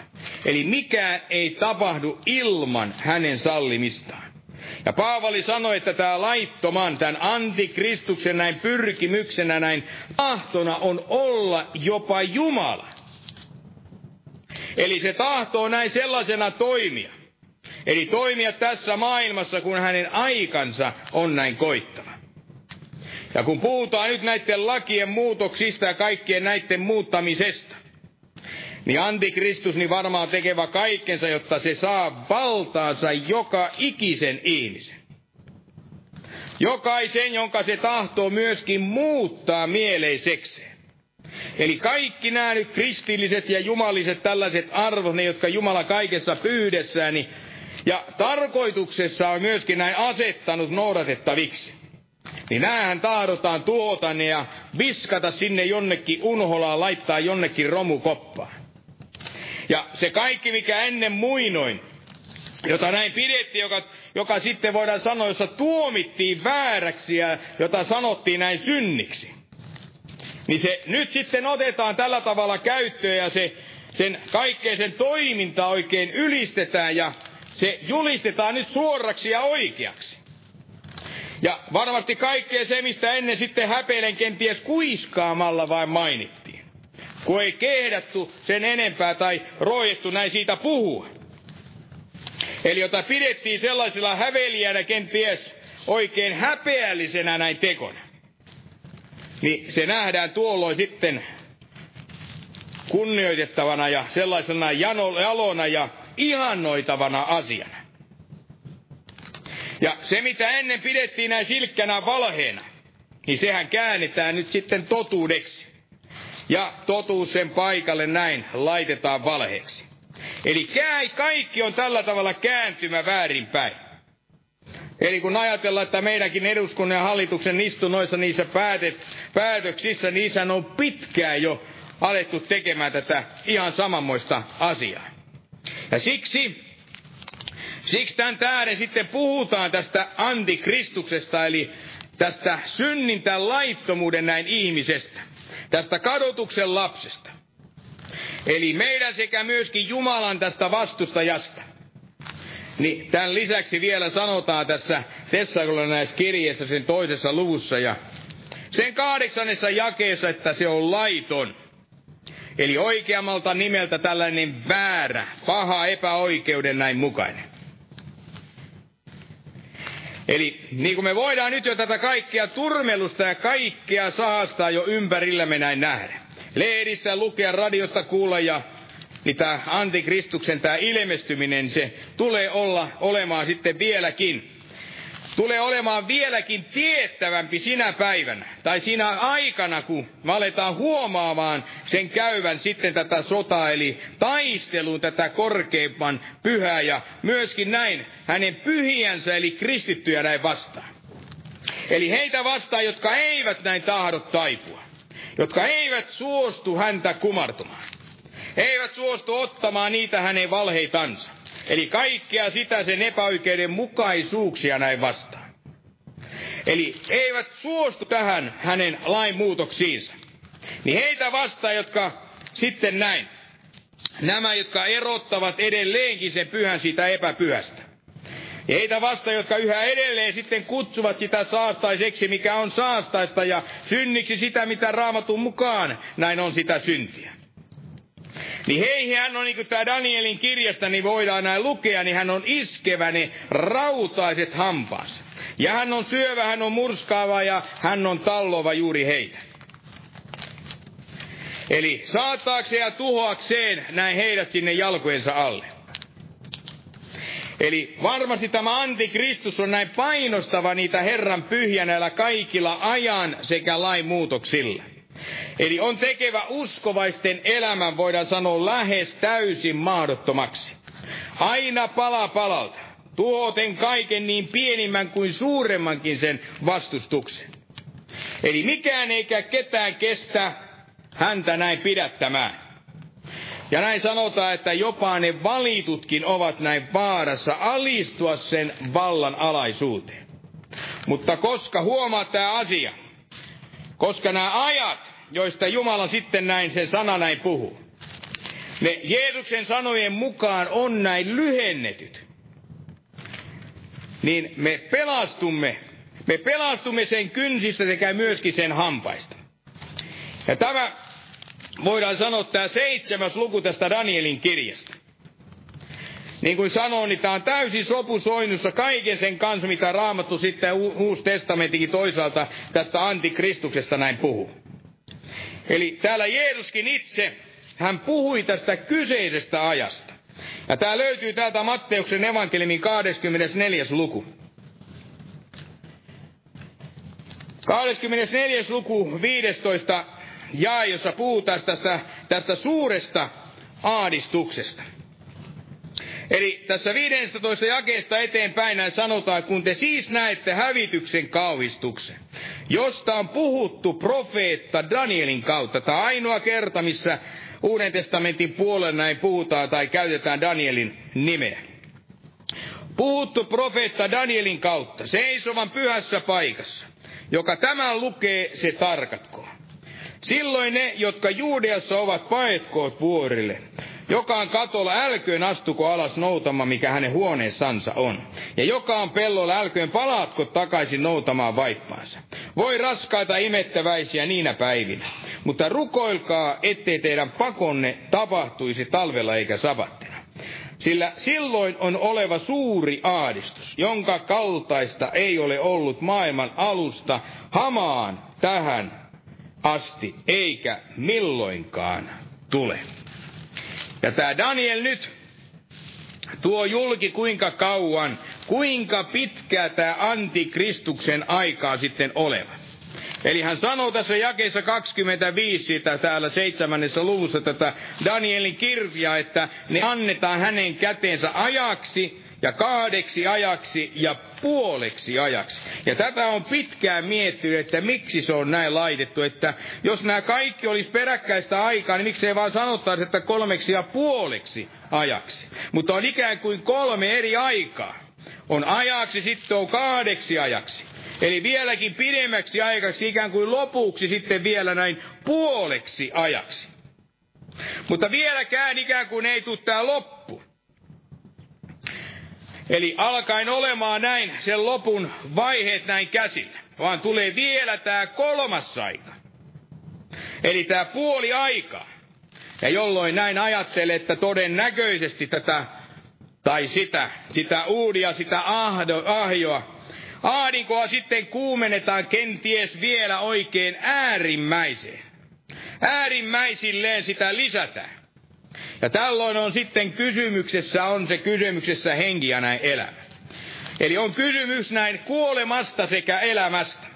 Eli mikään ei tapahdu ilman hänen sallimistaan. Ja Paavali sanoi, että tämä laittoman, tämän antikristuksen näin pyrkimyksenä, näin tahtona on olla jopa Jumala. Eli se tahtoo näin sellaisena toimia. Eli toimia tässä maailmassa, kun hänen aikansa on näin koittava. Ja kun puhutaan nyt näiden lakien muutoksista ja kaikkien näiden muuttamisesta, niin antikristus niin varmaan tekevä kaikkensa, jotta se saa valtaansa joka ikisen ihmisen. Jokaisen, jonka se tahtoo myöskin muuttaa mieleisekseen. Eli kaikki nämä nyt kristilliset ja jumaliset tällaiset arvot, ne jotka Jumala kaikessa pyydessään, niin, ja tarkoituksessa on myöskin näin asettanut noudatettaviksi. Niin näähän tahdotaan tuota ja viskata sinne jonnekin unholaan, laittaa jonnekin romukoppaan. Ja se kaikki, mikä ennen muinoin, jota näin pidettiin, joka, joka sitten voidaan sanoa, jossa tuomittiin vääräksi ja jota sanottiin näin synniksi. Niin se nyt sitten otetaan tällä tavalla käyttöön ja se, sen kaikkeen sen toiminta oikein ylistetään ja se julistetaan nyt suoraksi ja oikeaksi. Ja varmasti kaikkea se, mistä ennen sitten häpeilen kenties kuiskaamalla vain mainittiin kun ei kehdattu sen enempää tai roijettu näin siitä puhua. Eli jota pidettiin sellaisella häveliänä kenties oikein häpeällisenä näin tekona. Niin se nähdään tuolloin sitten kunnioitettavana ja sellaisena jalona ja ihannoitavana asiana. Ja se, mitä ennen pidettiin näin silkkänä valheena, niin sehän käännetään nyt sitten totuudeksi ja totuus sen paikalle näin laitetaan valheeksi. Eli kaikki on tällä tavalla kääntymä väärinpäin. Eli kun ajatellaan, että meidänkin eduskunnan ja hallituksen istunnoissa niissä päätet, päätöksissä, niissä on pitkään jo alettu tekemään tätä ihan samanmoista asiaa. Ja siksi, siksi tämän tähden sitten puhutaan tästä antikristuksesta, eli tästä synnintä laittomuuden näin ihmisestä tästä kadotuksen lapsesta. Eli meidän sekä myöskin Jumalan tästä vastustajasta. Niin tämän lisäksi vielä sanotaan tässä Tessalonaiskirjeessä sen toisessa luvussa ja sen kahdeksannessa jakeessa, että se on laiton. Eli oikeammalta nimeltä tällainen väärä, paha, epäoikeuden näin mukainen. Eli niin kuin me voidaan nyt jo tätä kaikkea turmelusta ja kaikkea saastaa jo ympärillämme näin nähdä. Lehdistä lukea, radiosta kuulla ja niin tämä antikristuksen tämä ilmestyminen, se tulee olla olemaan sitten vieläkin tulee olemaan vieläkin tiettävämpi sinä päivänä, tai siinä aikana, kun me aletaan huomaamaan sen käyvän sitten tätä sotaa, eli taisteluun tätä korkeimman pyhää, ja myöskin näin hänen pyhiänsä, eli kristittyjä näin vastaan. Eli heitä vastaan, jotka eivät näin tahdo taipua, jotka eivät suostu häntä kumartumaan. Eivät suostu ottamaan niitä hänen valheitansa. Eli kaikkea sitä sen epäoikeudenmukaisuuksia näin vastaan. Eli eivät suostu tähän hänen lainmuutoksiinsa. Niin heitä vastaan, jotka sitten näin. Nämä, jotka erottavat edelleenkin sen pyhän siitä epäpyhästä. Ja heitä vasta, jotka yhä edelleen sitten kutsuvat sitä saastaiseksi, mikä on saastaista, ja synniksi sitä, mitä raamatun mukaan näin on sitä syntiä. Niin heihin hän on, niin kuin tämä Danielin kirjasta, niin voidaan näin lukea, niin hän on iskevä ne rautaiset hampaansa. Ja hän on syövä, hän on murskaava ja hän on tallova juuri heitä. Eli saataakseen ja tuhoakseen näin heidät sinne jalkojensa alle. Eli varmasti tämä antikristus on näin painostava niitä Herran pyhiä näillä kaikilla ajan sekä lain muutoksilla. Eli on tekevä uskovaisten elämän, voidaan sanoa, lähes täysin mahdottomaksi. Aina pala palalta, tuoten kaiken niin pienimmän kuin suuremmankin sen vastustuksen. Eli mikään eikä ketään kestä häntä näin pidättämään. Ja näin sanotaan, että jopa ne valitutkin ovat näin vaarassa alistua sen vallan alaisuuteen. Mutta koska huomaa tämä asia, koska nämä ajat, joista Jumala sitten näin sen sana näin puhuu, ne Jeesuksen sanojen mukaan on näin lyhennetyt, niin me pelastumme, me pelastumme sen kynsistä sekä myöskin sen hampaista. Ja tämä voidaan sanoa tämä seitsemäs luku tästä Danielin kirjasta. Niin kuin sanoin, niin tämä on täysin sopusoinnussa kaiken sen kanssa, mitä Raamattu sitten Uusi testamentinkin toisaalta tästä antikristuksesta näin puhuu. Eli täällä Jeesuskin itse, hän puhui tästä kyseisestä ajasta. Ja tämä löytyy täältä Matteuksen evankeliumin 24. luku. 24. luku 15 jae, jossa puhutaan tästä, tästä suuresta aadistuksesta. Eli tässä 15 jakeesta eteenpäin näin sanotaan, kun te siis näette hävityksen kauhistuksen, josta on puhuttu profeetta Danielin kautta. Tämä ainoa kerta, missä Uuden testamentin puolella näin puhutaan tai käytetään Danielin nimeä. Puhuttu profeetta Danielin kautta, seisovan pyhässä paikassa. Joka tämän lukee, se tarkatkoon. Silloin ne, jotka Juudeassa ovat, paetkoot vuorille. Jokaan katolla älköön astuko alas noutama, mikä hänen huoneessansa on. Ja joka on pellolla älköön palaatko takaisin noutamaan vaippaansa. Voi raskaita imettäväisiä niinä päivinä. Mutta rukoilkaa, ettei teidän pakonne tapahtuisi talvella eikä sabattina. Sillä silloin on oleva suuri aadistus, jonka kaltaista ei ole ollut maailman alusta hamaan tähän asti, eikä milloinkaan tule. Ja tämä Daniel nyt tuo julki kuinka kauan, kuinka pitkä tämä antikristuksen aikaa sitten oleva. Eli hän sanoo tässä jakeessa 25 siitä täällä seitsemännessä luvussa tätä Danielin kirjaa, että ne annetaan hänen käteensä ajaksi, ja kahdeksi ajaksi ja puoleksi ajaksi. Ja tätä on pitkään miettinyt, että miksi se on näin laitettu, että jos nämä kaikki olisi peräkkäistä aikaa, niin miksei vaan sanottaisi, että kolmeksi ja puoleksi ajaksi. Mutta on ikään kuin kolme eri aikaa. On ajaksi, sitten on kahdeksi ajaksi. Eli vieläkin pidemmäksi aikaksi, ikään kuin lopuksi sitten vielä näin puoleksi ajaksi. Mutta vieläkään ikään kuin ei tule tämä loppu. Eli alkaen olemaan näin sen lopun vaiheet näin käsillä, vaan tulee vielä tämä kolmas aika. Eli tämä puoli aikaa. Ja jolloin näin ajattelee, että todennäköisesti tätä, tai sitä, sitä uudia, sitä ahdo, ahjoa, aadinkoa sitten kuumennetaan kenties vielä oikein äärimmäiseen. Äärimmäisilleen sitä lisätään. Ja tällöin on sitten kysymyksessä, on se kysymyksessä henki ja näin elämä. Eli on kysymys näin kuolemasta sekä elämästä.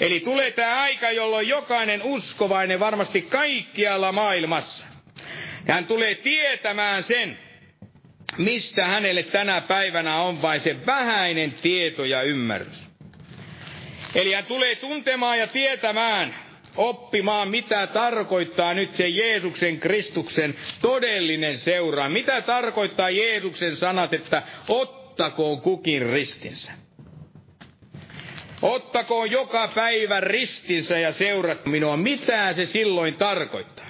Eli tulee tämä aika, jolloin jokainen uskovainen varmasti kaikkialla maailmassa. Hän tulee tietämään sen, mistä hänelle tänä päivänä on vain se vähäinen tieto ja ymmärrys. Eli hän tulee tuntemaan ja tietämään, oppimaan, mitä tarkoittaa nyt se Jeesuksen Kristuksen todellinen seura. Mitä tarkoittaa Jeesuksen sanat, että ottakoon kukin ristinsä. Ottakoon joka päivä ristinsä ja seurat minua. Mitä se silloin tarkoittaa?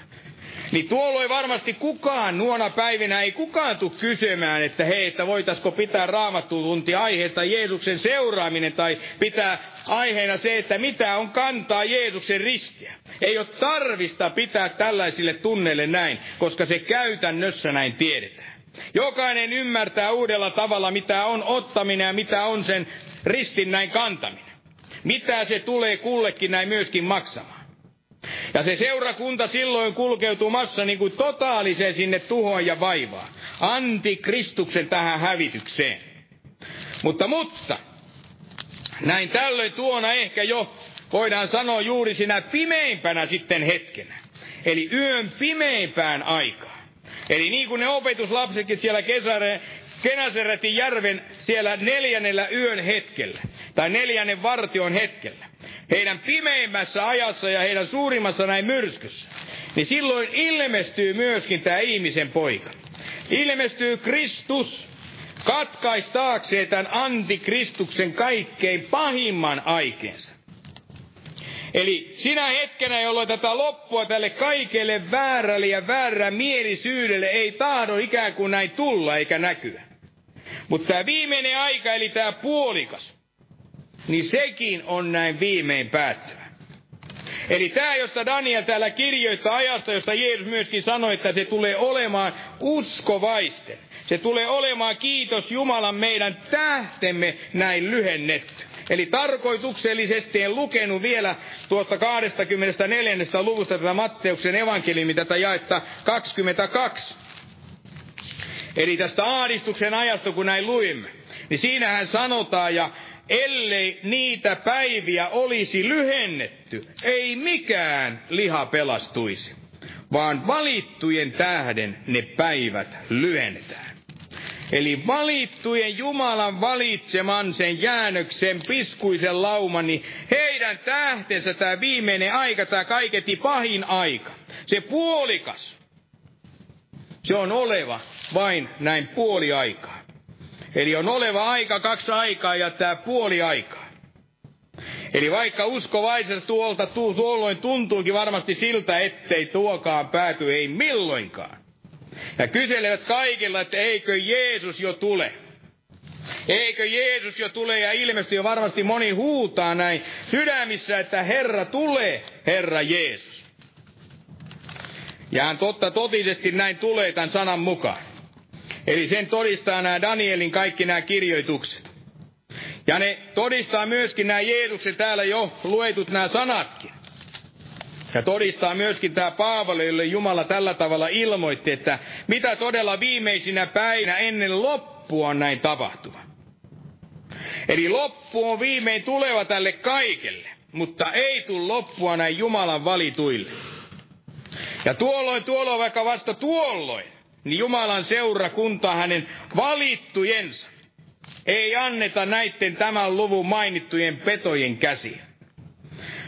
Niin tuolloin varmasti kukaan nuona päivinä ei kukaan tule kysymään, että hei, että voitaisiko pitää raamattutunti aiheesta Jeesuksen seuraaminen tai pitää aiheena se, että mitä on kantaa Jeesuksen ristiä. Ei ole tarvista pitää tällaisille tunneille näin, koska se käytännössä näin tiedetään. Jokainen ymmärtää uudella tavalla, mitä on ottaminen ja mitä on sen ristin näin kantaminen. Mitä se tulee kullekin näin myöskin maksamaan. Ja se seurakunta silloin kulkeutuu massa niin kuin totaaliseen sinne tuhoon ja vaivaan. Antikristuksen tähän hävitykseen. Mutta, mutta, näin tällöin tuona ehkä jo voidaan sanoa juuri sinä pimeimpänä sitten hetkenä. Eli yön pimeimpään aikaan. Eli niin kuin ne opetuslapsetkin siellä Kesare, Kenaseretin järven siellä neljännellä yön hetkellä, tai neljännen vartion hetkellä, heidän pimeimmässä ajassa ja heidän suurimmassa näin myrskyssä, niin silloin ilmestyy myöskin tämä ihmisen poika. Ilmestyy Kristus katkaistaakseen tämän antikristuksen kaikkein pahimman aikeensa. Eli sinä hetkenä, jolloin tätä loppua tälle kaikelle väärälle ja väärä mielisyydelle ei tahdo ikään kuin näin tulla eikä näkyä. Mutta tämä viimeinen aika, eli tämä puolikas, niin sekin on näin viimein päättyvä. Eli tämä, josta Daniel täällä kirjoittaa ajasta, josta Jeesus myöskin sanoi, että se tulee olemaan uskovaisten. Se tulee olemaan, kiitos Jumalan, meidän tähtemme näin lyhennetty. Eli tarkoituksellisesti en lukenut vielä tuosta 24. luvusta tätä Matteuksen evankeliumi, tätä jaetta 22. Eli tästä aadistuksen ajasta, kun näin luimme, niin siinähän sanotaan, ja ellei niitä päiviä olisi lyhennetty, ei mikään liha pelastuisi, vaan valittujen tähden ne päivät lyhennetään. Eli valittujen Jumalan valitseman sen jäännöksen piskuisen lauman, niin heidän tähtensä tämä viimeinen aika, tämä kaiketi pahin aika, se puolikas, se on oleva vain näin puoli aikaa. Eli on oleva aika, kaksi aikaa ja tämä puoli aikaa. Eli vaikka uskovaiset tuolta tuolloin tuntuukin varmasti siltä, ettei tuokaan pääty, ei milloinkaan. Ja kyselevät kaikilla, että eikö Jeesus jo tule. Eikö Jeesus jo tule ja ilmeisesti jo varmasti moni huutaa näin sydämissä, että Herra tulee, Herra Jeesus. Ja hän totta totisesti näin tulee tämän sanan mukaan. Eli sen todistaa nämä Danielin kaikki nämä kirjoitukset. Ja ne todistaa myöskin nämä Jeesuksen täällä jo luetut nämä sanatkin. Ja todistaa myöskin tämä Paavali, jolle Jumala tällä tavalla ilmoitti, että mitä todella viimeisinä päinä ennen loppua on näin tapahtuva. Eli loppu on viimein tuleva tälle kaikelle, mutta ei tule loppua näin Jumalan valituille. Ja tuolloin, tuolloin, vaikka vasta tuolloin, niin Jumalan seurakunta hänen valittujensa ei anneta näiden tämän luvun mainittujen petojen käsiin.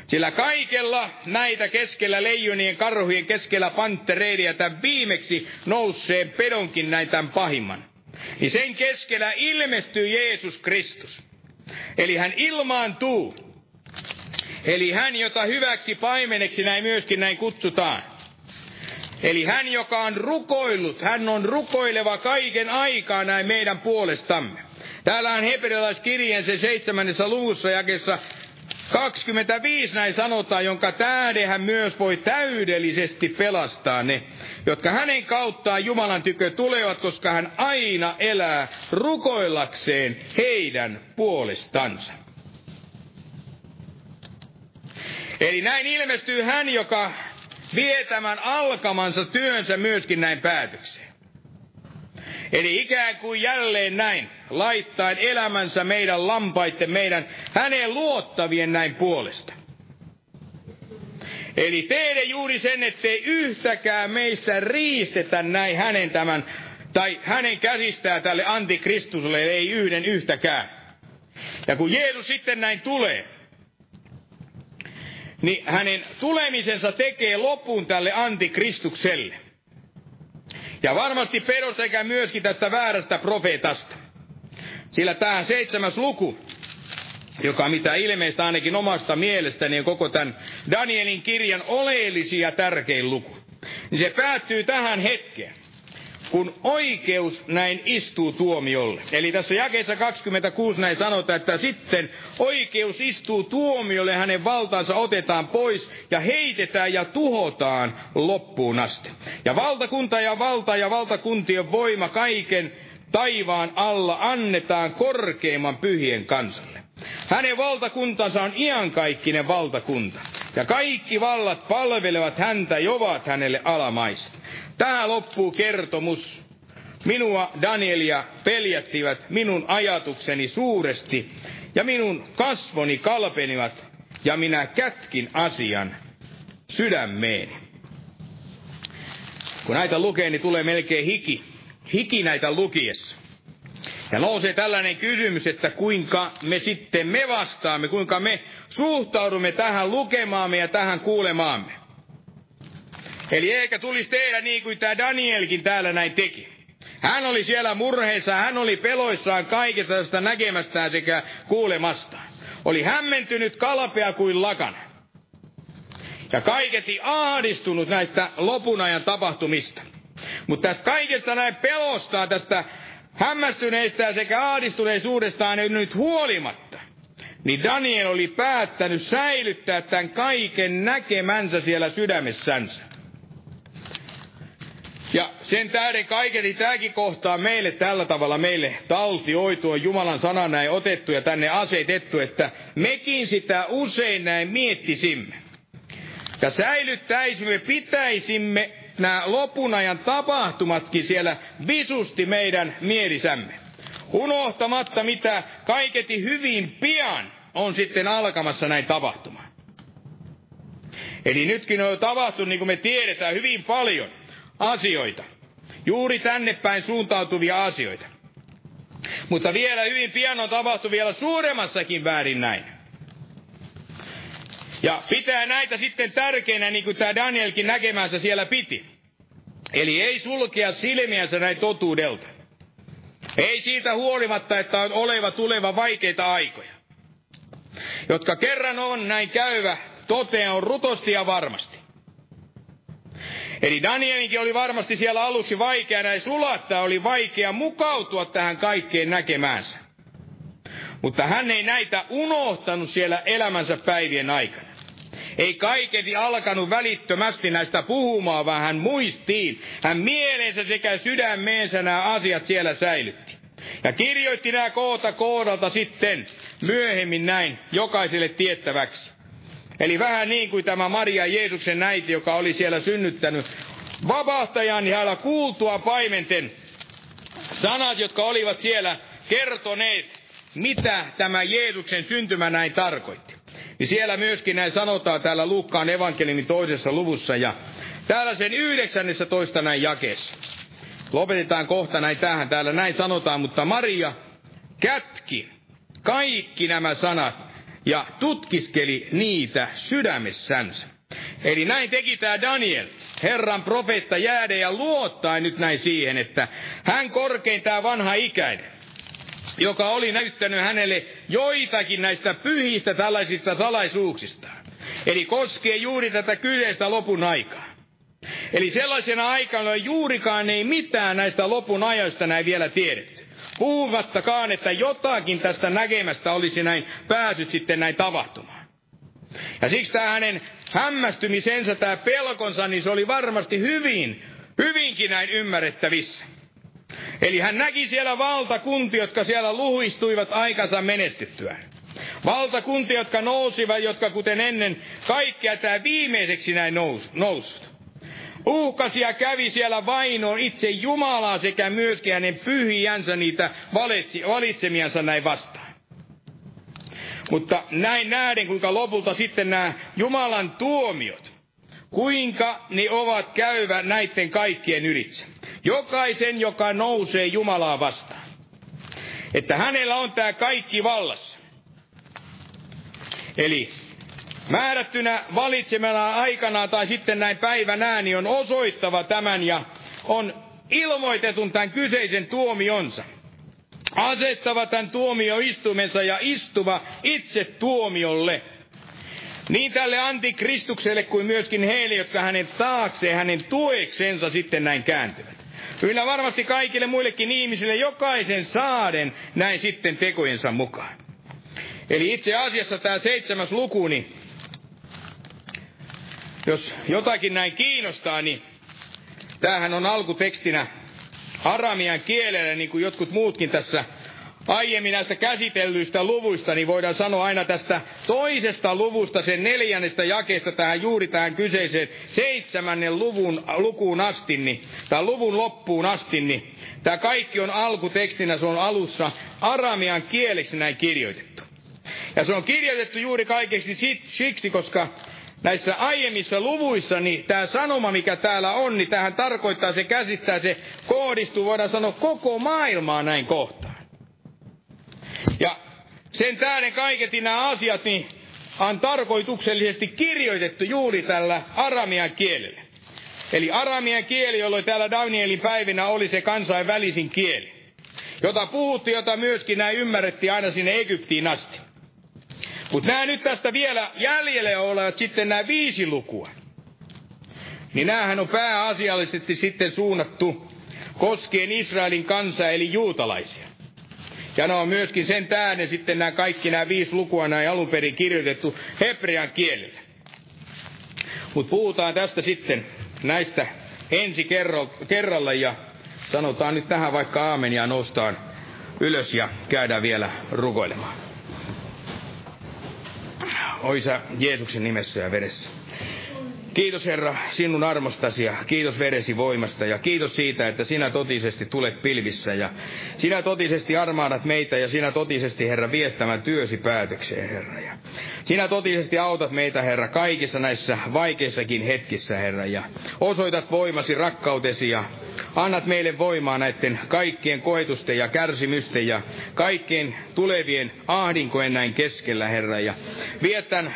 Sillä kaikella näitä keskellä leijonien, karhujen, keskellä panttereiden tämän viimeksi nousseen pedonkin näin tämän pahimman. Niin sen keskellä ilmestyy Jeesus Kristus. Eli hän ilmaantuu. Eli hän, jota hyväksi paimeneksi näin myöskin näin kutsutaan. Eli hän, joka on rukoillut, hän on rukoileva kaiken aikaa näin meidän puolestamme. Täällä on hebrealaiskirjeen se seitsemännessä luvussa jakessa 25 näin sanotaan, jonka tähden hän myös voi täydellisesti pelastaa ne, jotka hänen kauttaan Jumalan tykö tulevat, koska hän aina elää rukoillakseen heidän puolestansa. Eli näin ilmestyy hän, joka vie tämän alkamansa työnsä myöskin näin päätökseen. Eli ikään kuin jälleen näin, laittaen elämänsä meidän lampaitten, meidän hänen luottavien näin puolesta. Eli teidän juuri sen, ettei yhtäkään meistä riistetä näin hänen tämän, tai hänen käsistään tälle antikristuselle, ei yhden yhtäkään. Ja kun Jeesus sitten näin tulee, niin hänen tulemisensa tekee lopun tälle antikristukselle. Ja varmasti pedo sekä myöskin tästä väärästä profeetasta. Sillä tämä seitsemäs luku, joka mitä ilmeistä ainakin omasta mielestäni on koko tämän Danielin kirjan oleellisia tärkein luku, niin se päättyy tähän hetkeen. Kun oikeus näin istuu tuomiolle. Eli tässä jakeessa 26 näin sanotaan, että sitten oikeus istuu tuomiolle, hänen valtaansa otetaan pois ja heitetään ja tuhotaan loppuun asti. Ja valtakunta ja valta ja valtakuntien voima kaiken taivaan alla annetaan korkeimman pyhien kansalle. Hänen valtakuntansa on iankaikkinen valtakunta. Ja kaikki vallat palvelevat häntä ja ovat hänelle alamaista. Tämä loppuu kertomus. Minua, Danielia, peljättivät minun ajatukseni suuresti, ja minun kasvoni kalpenivat, ja minä kätkin asian sydämeeni. Kun näitä lukee, niin tulee melkein hiki. Hiki näitä lukiessa. Ja nousee tällainen kysymys, että kuinka me sitten me vastaamme, kuinka me suhtaudumme tähän lukemaamme ja tähän kuulemaamme. Eli eikä tulisi tehdä niin kuin tämä Danielkin täällä näin teki. Hän oli siellä murheissa, hän oli peloissaan kaikesta tästä näkemästään sekä kuulemastaan. Oli hämmentynyt kalpea kuin lakana. Ja kaiketi ahdistunut näistä lopun ajan tapahtumista. Mutta tästä kaikesta näin pelostaa, tästä hämmästyneistä sekä ahdistuneisuudestaan nyt huolimatta, niin Daniel oli päättänyt säilyttää tämän kaiken näkemänsä siellä sydämessänsä. Ja sen tähden kaiketi tämäkin kohtaa meille tällä tavalla meille taltioitu on Jumalan sana näin otettu ja tänne asetettu, että mekin sitä usein näin miettisimme. Ja säilyttäisimme, pitäisimme nämä lopun ajan tapahtumatkin siellä visusti meidän mielisämme. Unohtamatta, mitä kaiketi hyvin pian on sitten alkamassa näin tapahtumaan. Eli nytkin on jo tapahtunut, niin kuin me tiedetään, hyvin paljon asioita. Juuri tänne päin suuntautuvia asioita. Mutta vielä hyvin pian on tapahtunut vielä suuremmassakin väärin näin. Ja pitää näitä sitten tärkeinä, niin kuin tämä Danielkin näkemänsä siellä piti. Eli ei sulkea silmiänsä näin totuudelta. Ei siitä huolimatta, että on oleva tuleva vaikeita aikoja. Jotka kerran on näin käyvä, totea on rutosti ja varmasti. Eli Danielinkin oli varmasti siellä aluksi vaikea näin sulattaa, oli vaikea mukautua tähän kaikkeen näkemäänsä. Mutta hän ei näitä unohtanut siellä elämänsä päivien aikana. Ei kaiketi alkanut välittömästi näistä puhumaan, vaan hän muistiin. Hän mielensä sekä sydämeensä nämä asiat siellä säilytti. Ja kirjoitti nämä koota koodalta sitten myöhemmin näin jokaiselle tiettäväksi. Eli vähän niin kuin tämä Maria Jeesuksen näiti, joka oli siellä synnyttänyt vapahtajan ja hän kuultua paimenten sanat, jotka olivat siellä kertoneet, mitä tämä Jeesuksen syntymä näin tarkoitti. Niin siellä myöskin näin sanotaan täällä Luukkaan evankeliumin toisessa luvussa ja täällä sen 19 näin jakeessa. Lopetetaan kohta näin tähän. Täällä näin sanotaan, mutta Maria kätki kaikki nämä sanat ja tutkiskeli niitä sydämessänsä. Eli näin teki tämä Daniel, Herran profeetta jääde ja luottaa nyt näin siihen, että hän korkein tämä vanha ikäinen, joka oli näyttänyt hänelle joitakin näistä pyhistä tällaisista salaisuuksista. Eli koskee juuri tätä kyseistä lopun aikaa. Eli sellaisena aikana juurikaan ei mitään näistä lopun ajoista näin vielä tiedetty. Puhumattakaan, että jotakin tästä näkemästä olisi näin päässyt sitten näin tapahtumaan. Ja siksi tämä hänen hämmästymisensä, tämä pelkonsa, niin se oli varmasti hyvin, hyvinkin näin ymmärrettävissä. Eli hän näki siellä valtakuntia, jotka siellä luhistuivat aikansa menestyttyään. Valtakuntia, jotka nousivat, jotka kuten ennen kaikkea tämä viimeiseksi näin nous, noussut. Uhkasia kävi siellä vainoon itse Jumalaa sekä myöskin hänen pyhiänsä niitä valitsi, valitsemiansa näin vastaan. Mutta näin nähden, kuinka lopulta sitten nämä Jumalan tuomiot, kuinka ne ovat käyvä näiden kaikkien ylitse. Jokaisen, joka nousee Jumalaa vastaan. Että hänellä on tämä kaikki vallassa. Eli määrättynä valitsemana aikana tai sitten näin päivänä, niin on osoittava tämän ja on ilmoitetun tämän kyseisen tuomionsa. Asettava tämän tuomioistumensa ja istuva itse tuomiolle. Niin tälle antikristukselle kuin myöskin heille, jotka hänen taakseen, hänen tueksensa sitten näin kääntyvät. Yllä varmasti kaikille muillekin ihmisille jokaisen saaden näin sitten tekojensa mukaan. Eli itse asiassa tämä seitsemäs luku, niin jos jotakin näin kiinnostaa, niin tämähän on alkutekstinä aramian kielellä, niin kuin jotkut muutkin tässä aiemmin näistä käsitellyistä luvuista, niin voidaan sanoa aina tästä toisesta luvusta, sen neljännestä jakeesta tähän juuri tähän kyseiseen seitsemännen luvun, lukuun asti, niin, tai luvun loppuun asti, niin tämä kaikki on alkutekstinä, se on alussa aramian kieleksi näin kirjoitettu. Ja se on kirjoitettu juuri kaikeksi siksi, koska näissä aiemmissa luvuissa, niin tämä sanoma, mikä täällä on, niin tähän tarkoittaa, se käsittää, se kohdistuu, voidaan sanoa, koko maailmaa näin kohtaan. Ja sen tähden kaiketi nämä asiat, niin on tarkoituksellisesti kirjoitettu juuri tällä aramian kielellä. Eli aramian kieli, jolloin täällä Danielin päivinä oli se kansainvälisin kieli, jota puhuttiin, jota myöskin näin ymmärrettiin aina sinne Egyptiin asti. Mutta nämä nyt tästä vielä jäljelle olevat sitten nämä viisi lukua. Niin näähän on pääasiallisesti sitten suunnattu koskien Israelin kansaa eli juutalaisia. Ja ne on myöskin sen tähden sitten nämä kaikki nämä viisi lukua näin alun perin kirjoitettu hebrean kielellä. Mutta puhutaan tästä sitten näistä ensi kerralla ja sanotaan nyt tähän vaikka aamen ja noustaan ylös ja käydään vielä rukoilemaan. Oisa Jeesuksen nimessä ja veressä. Kiitos Herra sinun armostasi ja kiitos veresi voimasta ja kiitos siitä, että sinä totisesti tulet pilvissä ja sinä totisesti armaadat meitä ja sinä totisesti Herra viettämään työsi päätökseen Herra. Ja sinä totisesti autat meitä Herra kaikissa näissä vaikeissakin hetkissä Herra ja osoitat voimasi rakkautesi ja annat meille voimaa näiden kaikkien koetusten ja kärsimysten ja kaikkien tulevien ahdinkojen näin keskellä Herra ja vietän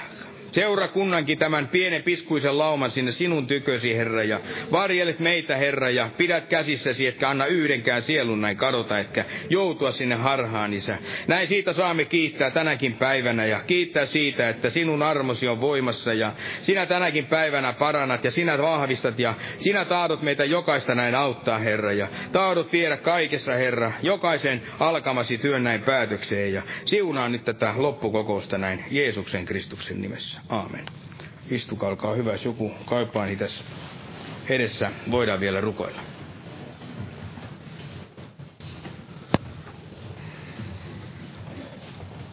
seurakunnankin tämän pienen piskuisen lauman sinne sinun tykösi, Herra, ja varjelet meitä, Herra, ja pidät käsissäsi, etkä anna yhdenkään sielun näin kadota, etkä joutua sinne harhaan, Isä. Näin siitä saamme kiittää tänäkin päivänä, ja kiittää siitä, että sinun armosi on voimassa, ja sinä tänäkin päivänä parannat, ja sinä vahvistat, ja sinä taadot meitä jokaista näin auttaa, Herra, ja taadot viedä kaikessa, Herra, jokaisen alkamasi työn näin päätökseen, ja siunaa nyt tätä loppukokousta näin Jeesuksen Kristuksen nimessä. Aamen. Istukaa, olkaa hyvä, jos joku kaipaa tässä edessä, voidaan vielä rukoilla.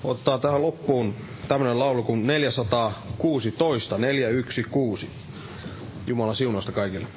Ottaa tähän loppuun tämmöinen laulu kuin 416, 416. Jumala siunausta kaikille.